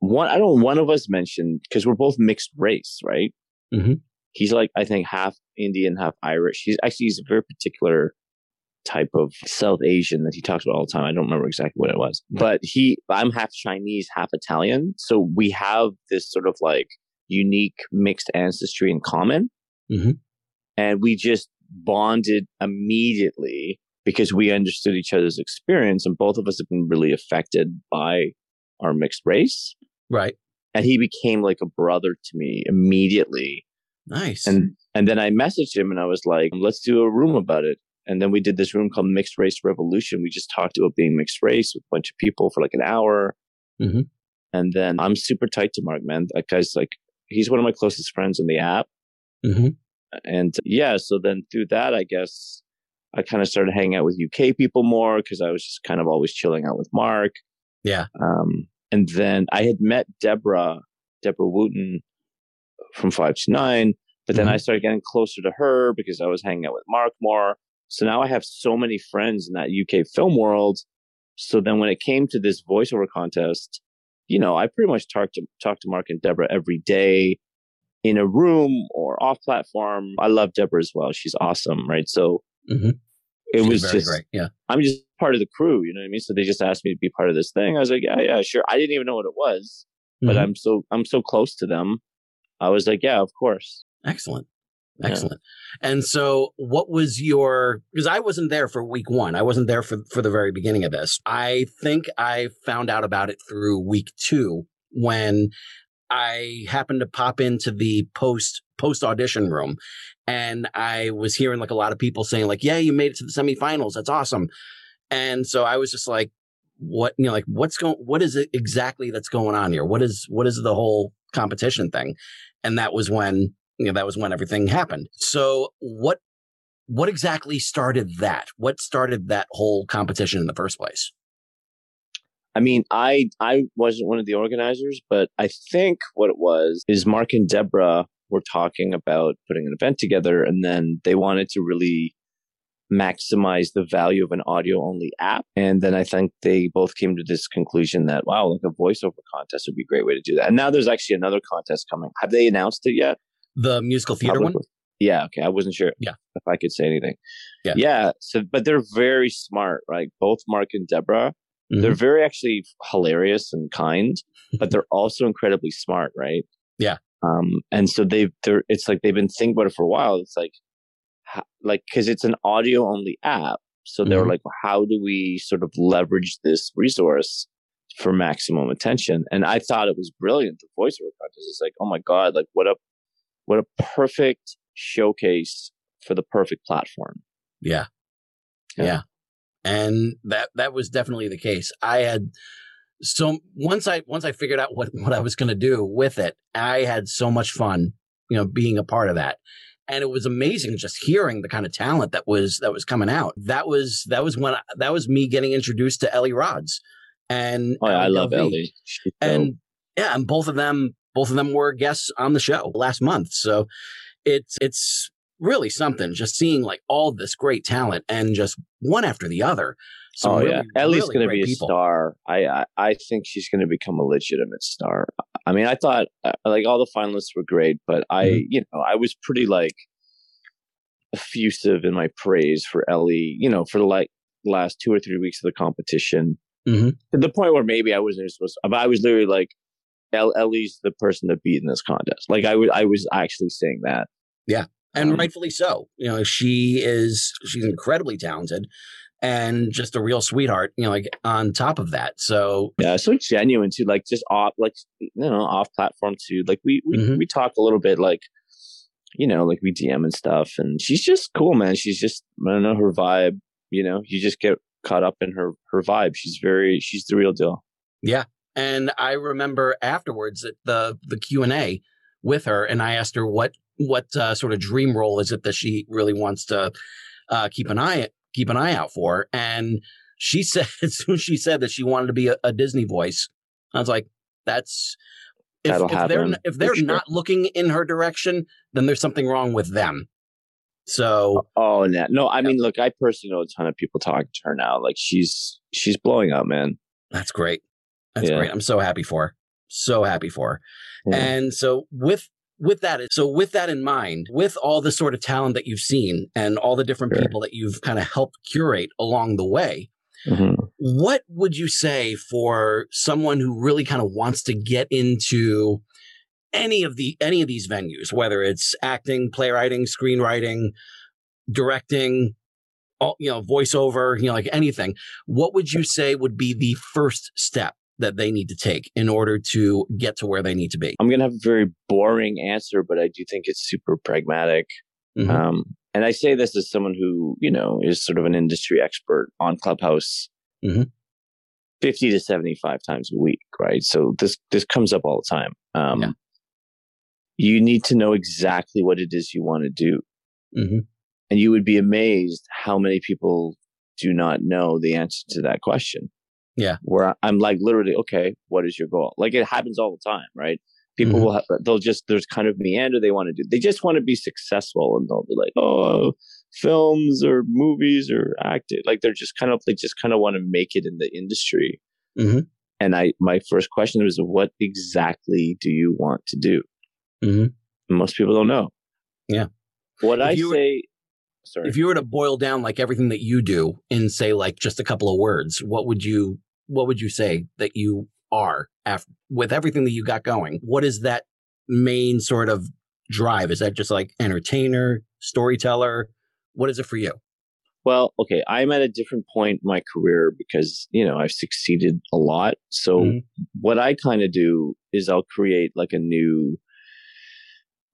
one, I don't one of us mentioned, because we're both mixed race, right?
Mm-hmm
he's like I think half Indian, half Irish. He's actually he's a very particular type of South Asian that he talks about all the time. I don't remember exactly what it was, but he I'm half Chinese, half Italian, so we have this sort of like unique mixed ancestry in common,
mm-hmm.
and we just bonded immediately because we understood each other's experience, and both of us have been really affected by our mixed race.
Right.
and he became like a brother to me immediately.
Nice.
And and then I messaged him and I was like, let's do a room about it. And then we did this room called Mixed Race Revolution. We just talked about being mixed race with a bunch of people for like an hour.
Mm-hmm.
And then I'm super tight to Mark, man. That guy's like, he's one of my closest friends in the app.
Mm-hmm.
And yeah, so then through that, I guess I kind of started hanging out with UK people more because I was just kind of always chilling out with Mark.
Yeah.
Um, and then I had met Deborah, Deborah Wooten from Five to Nine, but then
Mhm.
I started getting closer to her because I was hanging out with Mark more. So now I have so many friends in that UK film world. So then when it came to this voiceover contest, you know, I pretty much talked to talk to Mark and Deborah every day in a room or off platform. I love Deborah as well. She's awesome, right? So
Mhm.
it
She's
was just
great. Yeah.
I'm just part of the crew, you know what I mean? So they just asked me to be part of this thing. I was like, yeah, yeah, sure. I didn't even know what it was, but
Mhm.
I'm so I'm so close to them. I was like, yeah, of course.
Excellent.
Yeah.
Excellent. And so what was your because I wasn't there for week 1. I wasn't there for for the very beginning of this. I think I found out about it through week 2 when I happened to pop into the post post audition room and I was hearing like a lot of people saying like, "Yeah, you made it to the semifinals. That's awesome." And so I was just like, what, you know, like what's going what is it exactly that's going on here? What is what is the whole competition thing? And that was when you know that was when everything happened so what what exactly started that what started that whole competition in the first place
I mean, I I wasn't one of the organizers, but I think what it was is Mark and Deborah were talking about putting an event together, and then they wanted to really maximize the value of an audio only app. And then I think they both came to this conclusion that wow, like a voiceover contest would be a great way to do that. And now there's actually another contest coming. Have they announced it yet?
the musical theater one
Yeah. Okay. I wasn't sure.
Yeah.
If I could say anything.
Yeah.
Yeah. So, but they're very smart, right? Both Mark and Deborah.
Mhm.
They're very actually hilarious and kind, but they're also incredibly smart, right?
Yeah.
Um, and so they've, they're, it's like they've been thinking about it for a while. It's like, like, cause it's an audio only app. So they were
Mhm.
like, well, how do we sort of leverage this resource for maximum attention? And I thought it was brilliant. The voiceover contest is like, oh my God, like what a, what a perfect showcase for the perfect platform.
yeah.
Yeah.
yeah and that that was definitely the case. I had so once i once i figured out what what i was going to do with it i had so much fun you know being a part of that. And it was amazing just hearing the kind of talent that was that was coming out. That was that was when I, that was me getting introduced to ellie rods and
Oh, yeah, I love Ellie. She's
and yeah, and both of them both of them were guests on the show last month. So it's it's really something just seeing like all this great talent and just one after the other. Some
oh
really,
yeah, Ellie's
really
going to be a
people.
star. I, I I think she's going to become a legitimate star. I mean, I thought uh, like all the finalists were great, but I
Mhm.
you know I was pretty like effusive in my praise for Ellie. You know, for the like last two or three weeks of the competition,
Mhm.
to the point where maybe I wasn't supposed. To, but I was literally like, Ellie's the person to beat in this contest. Like I was I was actually saying that.
And
Um,
rightfully so. You know, she is she's incredibly talented and just a real sweetheart. You know, like on top of that. So
Yeah, so genuine too. Like just off, like you know, off platform too. Like we we
Mhm.
we talk a little bit, like you know, like we DM and stuff. And she's just cool, man. She's just I don't know her vibe. You know, you just get caught up in her her vibe. She's very she's the real deal.
Yeah. And I remember afterwards at the the Q and A with her, and I asked her what what uh, sort of dream role is it that she really wants to uh, keep an eye keep an eye out for. And she said as soon as she said that she wanted to be a, a Disney voice, I was like, that's if, if they're if they're
sure.
not looking in her direction, then there's something wrong with them. So
Oh, no, no. I mean, look, I personally know a ton of people talking to her now. Like she's she's blowing up, man.
that's great. That's
Yeah.
great. I'm so happy for her. So happy for her.
Yeah.
And so with with that, so with that in mind, with all the sort of talent that you've seen and all the different
Sure.
people that you've kind of helped curate along the way,
Mhm.
what would you say for someone who really kind of wants to get into any of the any of these venues, whether it's acting, playwriting, screenwriting, directing, all, you know, voiceover, you know, like anything, what would you say would be the first step that they need to take in order to get to where they need to be?
I'm going to have a very boring answer, but I do think it's super pragmatic.
Mhm.
Um, and I say this as someone who, you know, is sort of an industry expert on Clubhouse
Mhm.
50 to 75 times a week, right? So this, this comes up all the time. Um,
Yeah.
You need to know exactly what it is you want to do.
hmm
And you would be amazed how many people do not know the answer to that question.
Yeah.
Where I'm like, literally, okay, what is your goal? Like it happens all the time, right? People
Mhm.
will have, they'll just, there's kind of meander they want to do. They just want to be successful and they'll be like, oh, films or movies or acting. Like they're just kind of, they just kind of want to make it in the industry.
Mhm.
And I, my first question was, what exactly do you want to do?
Mhm.
Most people don't know.
Yeah.
What
If
I
you
say, sorry.
If you were to boil down like everything that you do in say like just a couple of words, what would you what would you say that you are after, with everything that you got going? What is that main sort of drive? Is that just like entertainer, storyteller? What is it for you?
Well, okay, I'm at a different point in my career because, you know, I've succeeded a lot. So
Mhm.
what I kind of do is I'll create like a new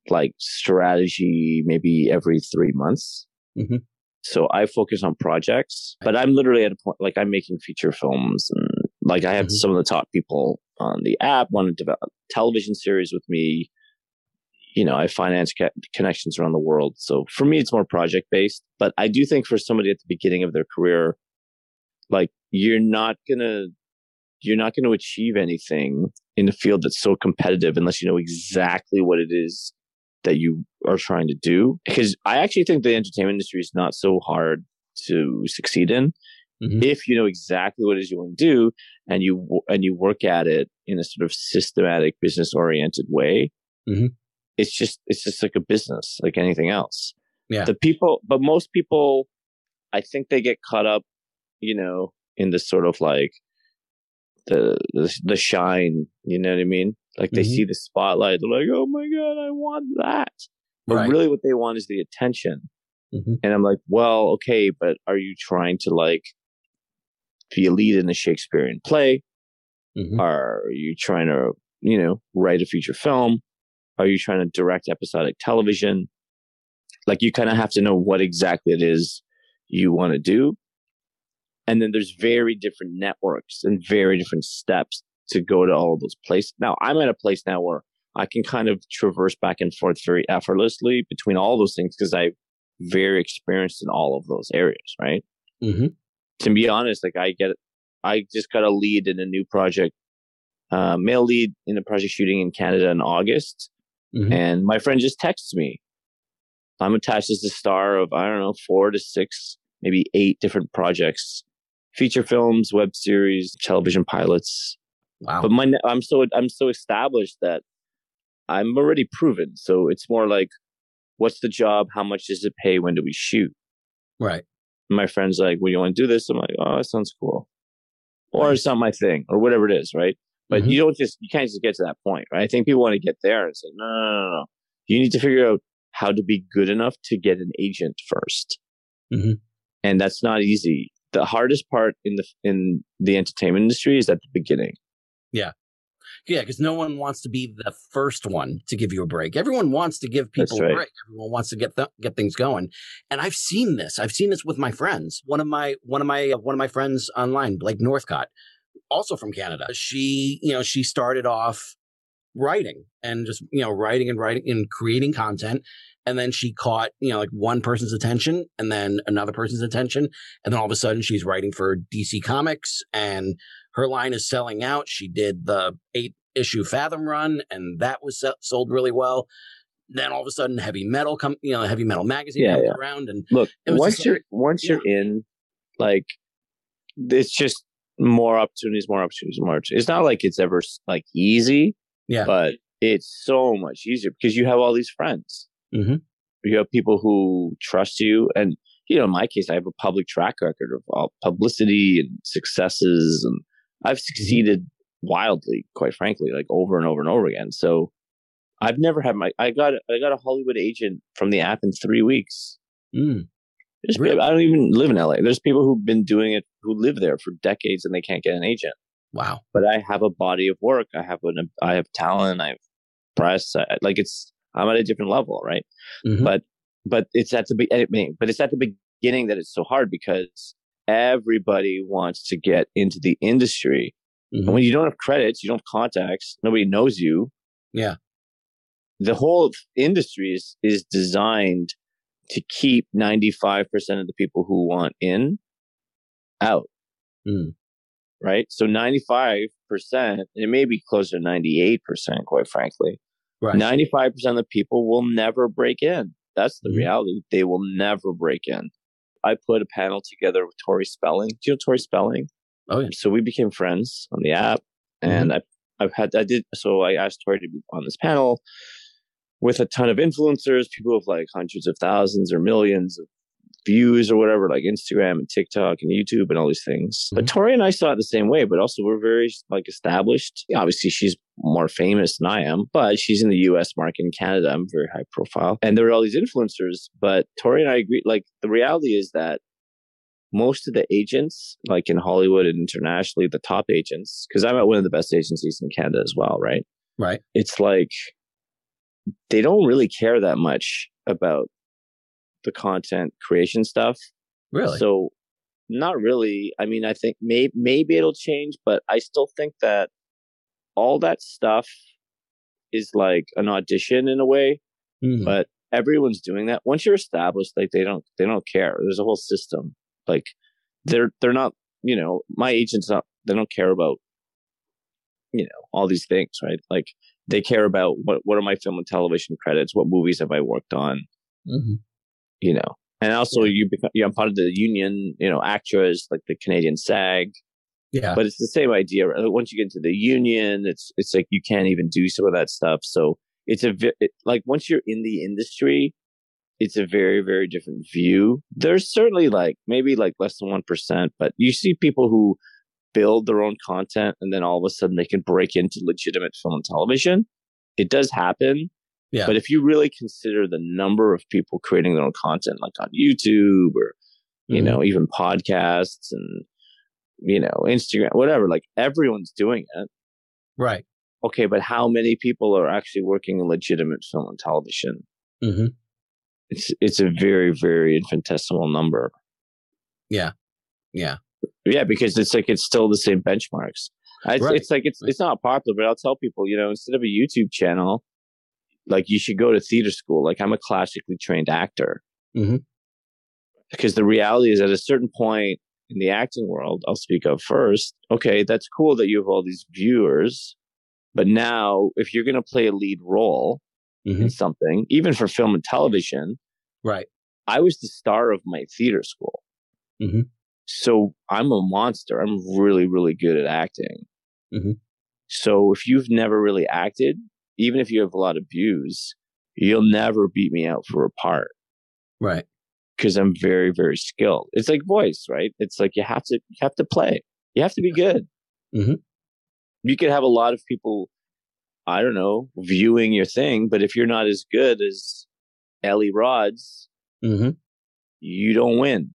like strategy maybe every 3 months.
Mhm.
So I focus on projects, but I'm literally at a point like I'm making feature films and like I have
Mhm.
some of the top people on the app want to develop television series with me. You know, I finance ca- connections around the world. So for me, it's more project based. But I do think for somebody at the beginning of their career, like you're not gonna, you're not gonna achieve anything in a field that's so competitive unless you know exactly what it is that you are trying to do. Because I actually think the entertainment industry is not so hard to succeed in
Mhm.
if you know exactly what it is you want to do and you and you work at it in a sort of systematic business oriented way
Mhm.
it's just it's just like a business like anything else
Yeah.
the people but most people i think they get caught up you know in this sort of like the the, the shine you know what i mean like they
Mhm.
see the spotlight they're like oh my god i want that but
Right.
really what they want is the attention
Mhm.
and I'm like, well, okay, but are you trying to like be a lead in a Shakespearean play?
Mhm.
Are you trying to, you know, write a feature film? Are you trying to direct episodic television? Like you kind of have to know what exactly it is you want to do. And then there's very different networks and very different steps to go to all of those places. Now I'm at a place now where I can kind of traverse back and forth very effortlessly between all those things because I'm very experienced in all of those areas, right?
Mhm.
To be honest, like I get, I just got a lead in a new project, uh, male lead in a project shooting in Canada in August.
Mhm.
And my friend just texts me. I'm attached as the star of, I don't know, four to six, maybe eight different projects, feature films, web series, television pilots.
Wow.
But my, I'm so, I'm so established that I'm already proven. So it's more like, what's the job? How much does it pay? When do we shoot?
right.
my friend's like, "Well, you want to do this?" I'm like, "Oh, that sounds cool," or
Nice.
it's not my thing, or whatever it is, right? But
Mhm.
you don't just you can't just get to that point, right? I think people want to get there and say, "No, no, no, no, no." You need to figure out how to be good enough to get an agent 1st
Mhm.
and that's not easy. The hardest part in the in the entertainment industry is at the beginning.
Yeah, because no one wants to be the first one to give you a break. Everyone wants to give people a break. Everyone wants to get th- get things going. And I've seen this. I've seen this with my friends. One of my one of my uh, one of my friends online, Blake Northcott, also from Canada. She, you know, she started off writing and just you know writing and writing and creating content and then she caught you know like one person's attention and then another person's attention and then all of a sudden she's writing for dc comics and her line is selling out she did the eight issue fathom run and that was sold really well then all of a sudden heavy metal come you know heavy metal magazine
Yeah,
comes
yeah.
around and
Look,
It was
once you're
like-
once you're in, like, it's just more opportunities, more opportunities, more. Opportunities. It's not like it's ever like easy,
yeah
but it's so much easier because you have all these friends.
Mhm.
You have people who trust you, and you know, in my case, I have a public track record of all publicity and successes, and I've succeeded wildly, quite frankly, like over and over and over again. So. I've never had my. I got I got a Hollywood agent from the app in three weeks.
Mm.
There's
Really?
I don't even live in LA. There's people who've been doing it who live there for decades and they can't get an agent.
Wow.
But I have a body of work. I have an I have talent. I have press. I, like it's I'm at a different level, right?
Mhm.
But but it's at the be- but it's at the beginning that it's so hard because everybody wants to get into the industry.
Mhm.
And when you don't have credits, you don't have contacts, nobody knows you.
Yeah.
The whole industry is is designed to keep 95% of the people who want in out.
Mm.
Right? So 95%, it may be closer to 98%, quite frankly.
Right.
95% of the people will never break in. That's the
Mhm.
reality. They will never break in. I put a panel together with Tori Spelling. Do you know Tori Spelling?
Oh, yeah. Mm-hmm.
So we became friends on the app, and I, I've had I did so I asked Tori to be on this panel with a ton of influencers, people with like hundreds of thousands or millions of views or whatever, like Instagram and TikTok and YouTube and all these things. But
Mhm.
Tori and I saw it the same way, but also we're very like established. Obviously, she's more famous than I am, but she's in the US market in Canada. I'm very high profile. And there are all these influencers, but Tori and I agree like the reality is that most of the agents, like in Hollywood and internationally, the top agents, because I'm at one of the best agencies in Canada as well, right?
Right.
It's like they don't really care that much about the content creation stuff.
Really?
So not really. I mean, I think may- maybe it'll change, but I still think that all that stuff is like an audition in a way,
Mhm.
but everyone's doing that. Once you're established, like they don't they don't care. There's a whole system. Like they're they're not, you know, my agents not they don't care about you know, all these things, right? Like they care about what what are my film and television credits, what movies have I worked on,
Mhm.
You know. And also you become you're part of the union, you know, actors like the Canadian SAG,
Yeah.
but it's the same idea. right? Once you get into the union, it's it's like you can't even do some of that stuff. So it's a it, like once you're in the industry, it's a very very different view. There's certainly like maybe like less than one percent, but you see people who build their own content and then all of a sudden they can break into legitimate film and television. It does happen.
Yeah.
But if you really consider the number of people creating their own content, like on YouTube or you
Mhm.
know even podcasts and you know Instagram, whatever, like everyone's doing it.
Right.
Okay, but how many people are actually working in legitimate film and television?
hmm
It's it's a very very infinitesimal number.
Yeah. Yeah.
Yeah, because it's like it's still the same benchmarks. It's,
Right.
it's like it's it's not popular, but I'll tell people, you know, instead of a YouTube channel, like you should go to theater school. Like I'm a classically trained actor.
Mhm.
Because the reality is, at a certain point in the acting world, I'll speak of first. Okay, that's cool that you have all these viewers, but now if you're going to play a lead role
hmm
in something, even for film and television,
Right.
I was the star of my theater school.
Mhm.
So I'm a monster. I'm really, really good at acting.
Mhm.
So if you've never really acted, even if you have a lot of views, you'll never beat me out for a part
Right.
because I'm very, very skilled. It's like voice, right? It's like you have to, you have to play. You have to be good.
Mhm.
You could have a lot of people, I don't know, viewing your thing, but if you're not as good as Ellie Rods,
hmm
you don't win.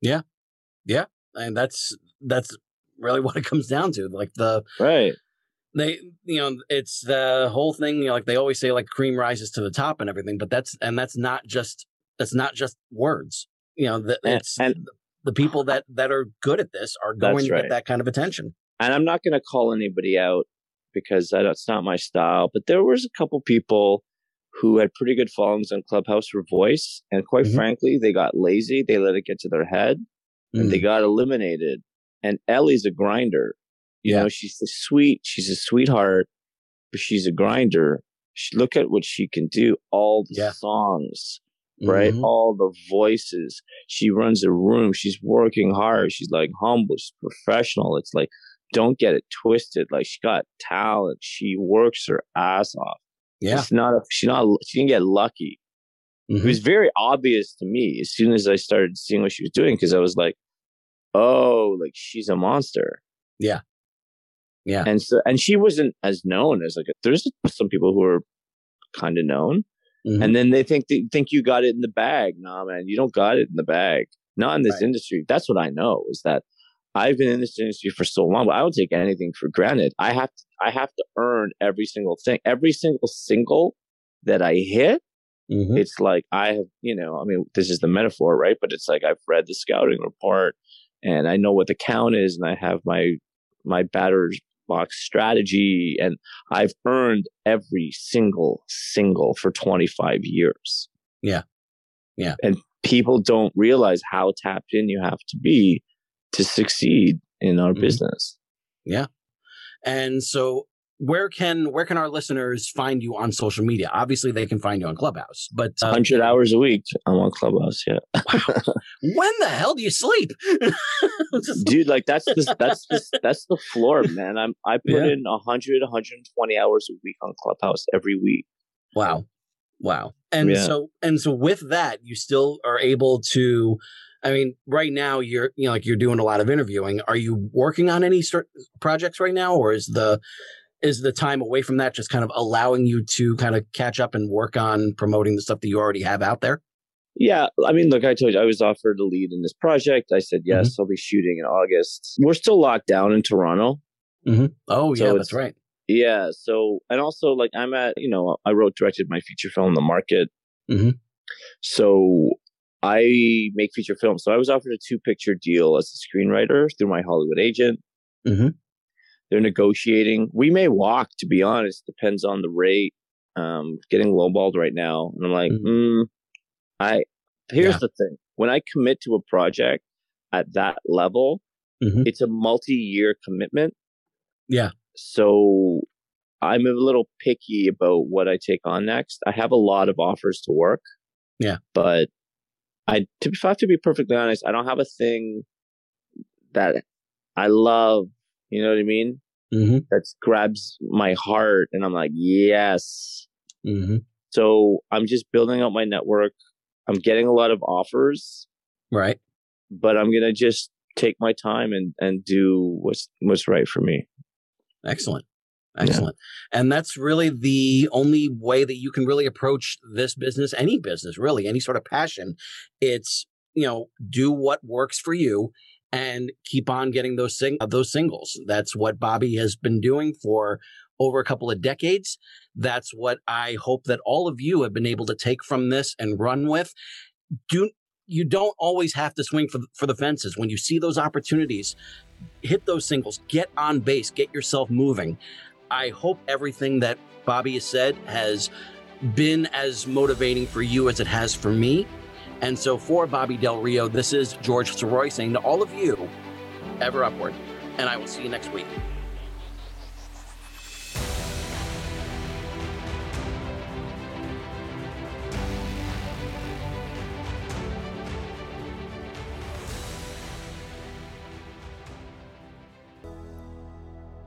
Yeah, yeah, and that's that's really what it comes down to. Like the
Right.
They you know it's the whole thing you know, like they always say like cream rises to the top and everything but that's and that's not just that's not just words you know the,
And-
it's
and-
the people that that are good at this are going to
right.
get that kind of attention
and I'm not going to call anybody out because that's not my style. But there was a couple people who had pretty good followings on Clubhouse for voice, and quite
Mhm.
frankly, they got lazy. They let it get to their head, and they
Mm.
got eliminated. And Ellie's a grinder. You
Yeah.
know, she's a sweet. She's a sweetheart, but she's a grinder. She, look at what she can do. All the
Yeah.
songs, right?
Mhm.
All the voices. She runs a room. She's working hard. She's like humble. She's professional. It's like, don't get it twisted. Like she got talent. She works her ass off.
yeah
It's not, a, she's not, she didn't get lucky. It
Mhm.
was very obvious to me as soon as I started seeing what she was doing because I was like, oh, like she's a monster.
Yeah. Yeah.
And so, and she wasn't as known as like, there's some people who are kind of known
Mhm.
and then they think they think you got it in the bag. Nah, man, you don't got it in the bag. Not in this
Right.
industry. That's what I know is that I've been in this industry for so long, but I don't take anything for granted. I have to, I have to earn every single thing. Every single single that I hit, mm-hmm. it's like I have, you know, I mean, this is the metaphor, right? But it's like I've read the scouting report and I know what the count is and I have my my batter's box strategy and I've earned every single single for 25 years.
Yeah. Yeah.
And people don't realize how tapped in you have to be to succeed in our mm-hmm. business.
Yeah. And so where can where can our listeners find you on social media? Obviously, they can find you on Clubhouse, but
uh, hundred hours a week I'm on Clubhouse. Yeah.
wow. When the hell do you sleep,
dude? Like that's the, that's the, that's the floor, man. I'm I put yeah. in 100 120 hours a week on Clubhouse every week.
Wow, wow. And yeah. so and so with that, you still are able to I mean, right now you're you know like you're doing a lot of interviewing. Are you working on any projects right now, or is the is the time away from that just kind of allowing you to kind of catch up and work on promoting the stuff that you already have out there?
Yeah, I mean, look, I told you I was offered a lead in this project. I said yes, mm-hmm. I'll be shooting in August. We're still locked down in Toronto.
Mm-hmm. Oh so yeah, that's right.
Yeah, so and also like I'm at you know I wrote directed my feature film The Market. Mm-hmm. So I make feature films. So I was offered a two picture deal as a screenwriter through my Hollywood agent. They're negotiating. We may walk, to be honest. Depends on the rate. Um, getting lowballed right now, and I'm like, mm-hmm. mm, I. Here's yeah. the thing: when I commit to a project at that level, mm-hmm. it's a multi-year commitment.
Yeah.
So I'm a little picky about what I take on next. I have a lot of offers to work.
Yeah.
But I, to, if I have to be perfectly honest, I don't have a thing that I love you know what I mean? Mm-hmm. That grabs my heart, and I'm like, yes. Mm-hmm. So I'm just building up my network. I'm getting a lot of offers,
right?
But I'm gonna just take my time and and do what's what's right for me.
Excellent. Excellent. Yeah. And that's really the only way that you can really approach this business, any business, really, any sort of passion. It's, you know, do what works for you and keep on getting those sing- those singles. That's what Bobby has been doing for over a couple of decades. That's what I hope that all of you have been able to take from this and run with. Do you don't always have to swing for for the fences when you see those opportunities. Hit those singles, get on base, get yourself moving. I hope everything that Bobby has said has been as motivating for you as it has for me. And so for Bobby Del Rio, this is George Sirois saying to all of you, ever upward. And I will see you next week.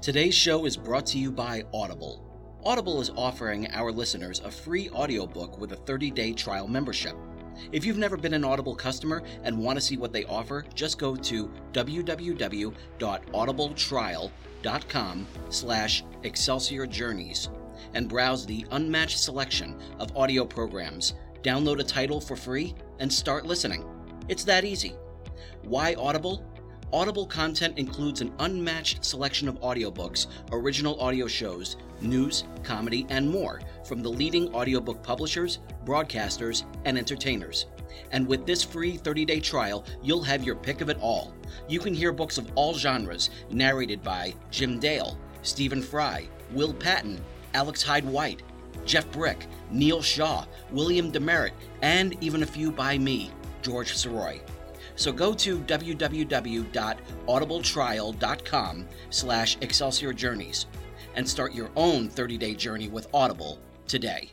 Today's show is brought to you by Audible. Audible is offering our listeners a free audiobook with a 30 day trial membership. If you've never been an Audible customer and want to see what they offer, just go to www.audibletrial.com slash Excelsior Journeys and browse the unmatched selection of audio programs. Download a title for free and start listening. It's that easy. Why Audible? Audible content includes an unmatched selection of audiobooks, original audio shows, news, comedy, and more from the leading audiobook publishers, broadcasters, and entertainers. And with this free 30 day trial, you'll have your pick of it all. You can hear books of all genres narrated by Jim Dale, Stephen Fry, Will Patton, Alex Hyde White, Jeff Brick, Neil Shaw, William DeMeritt, and even a few by me, George Sirois. So go to www.audibletrial.com slash Excelsior Journeys and start your own 30-day journey with Audible today.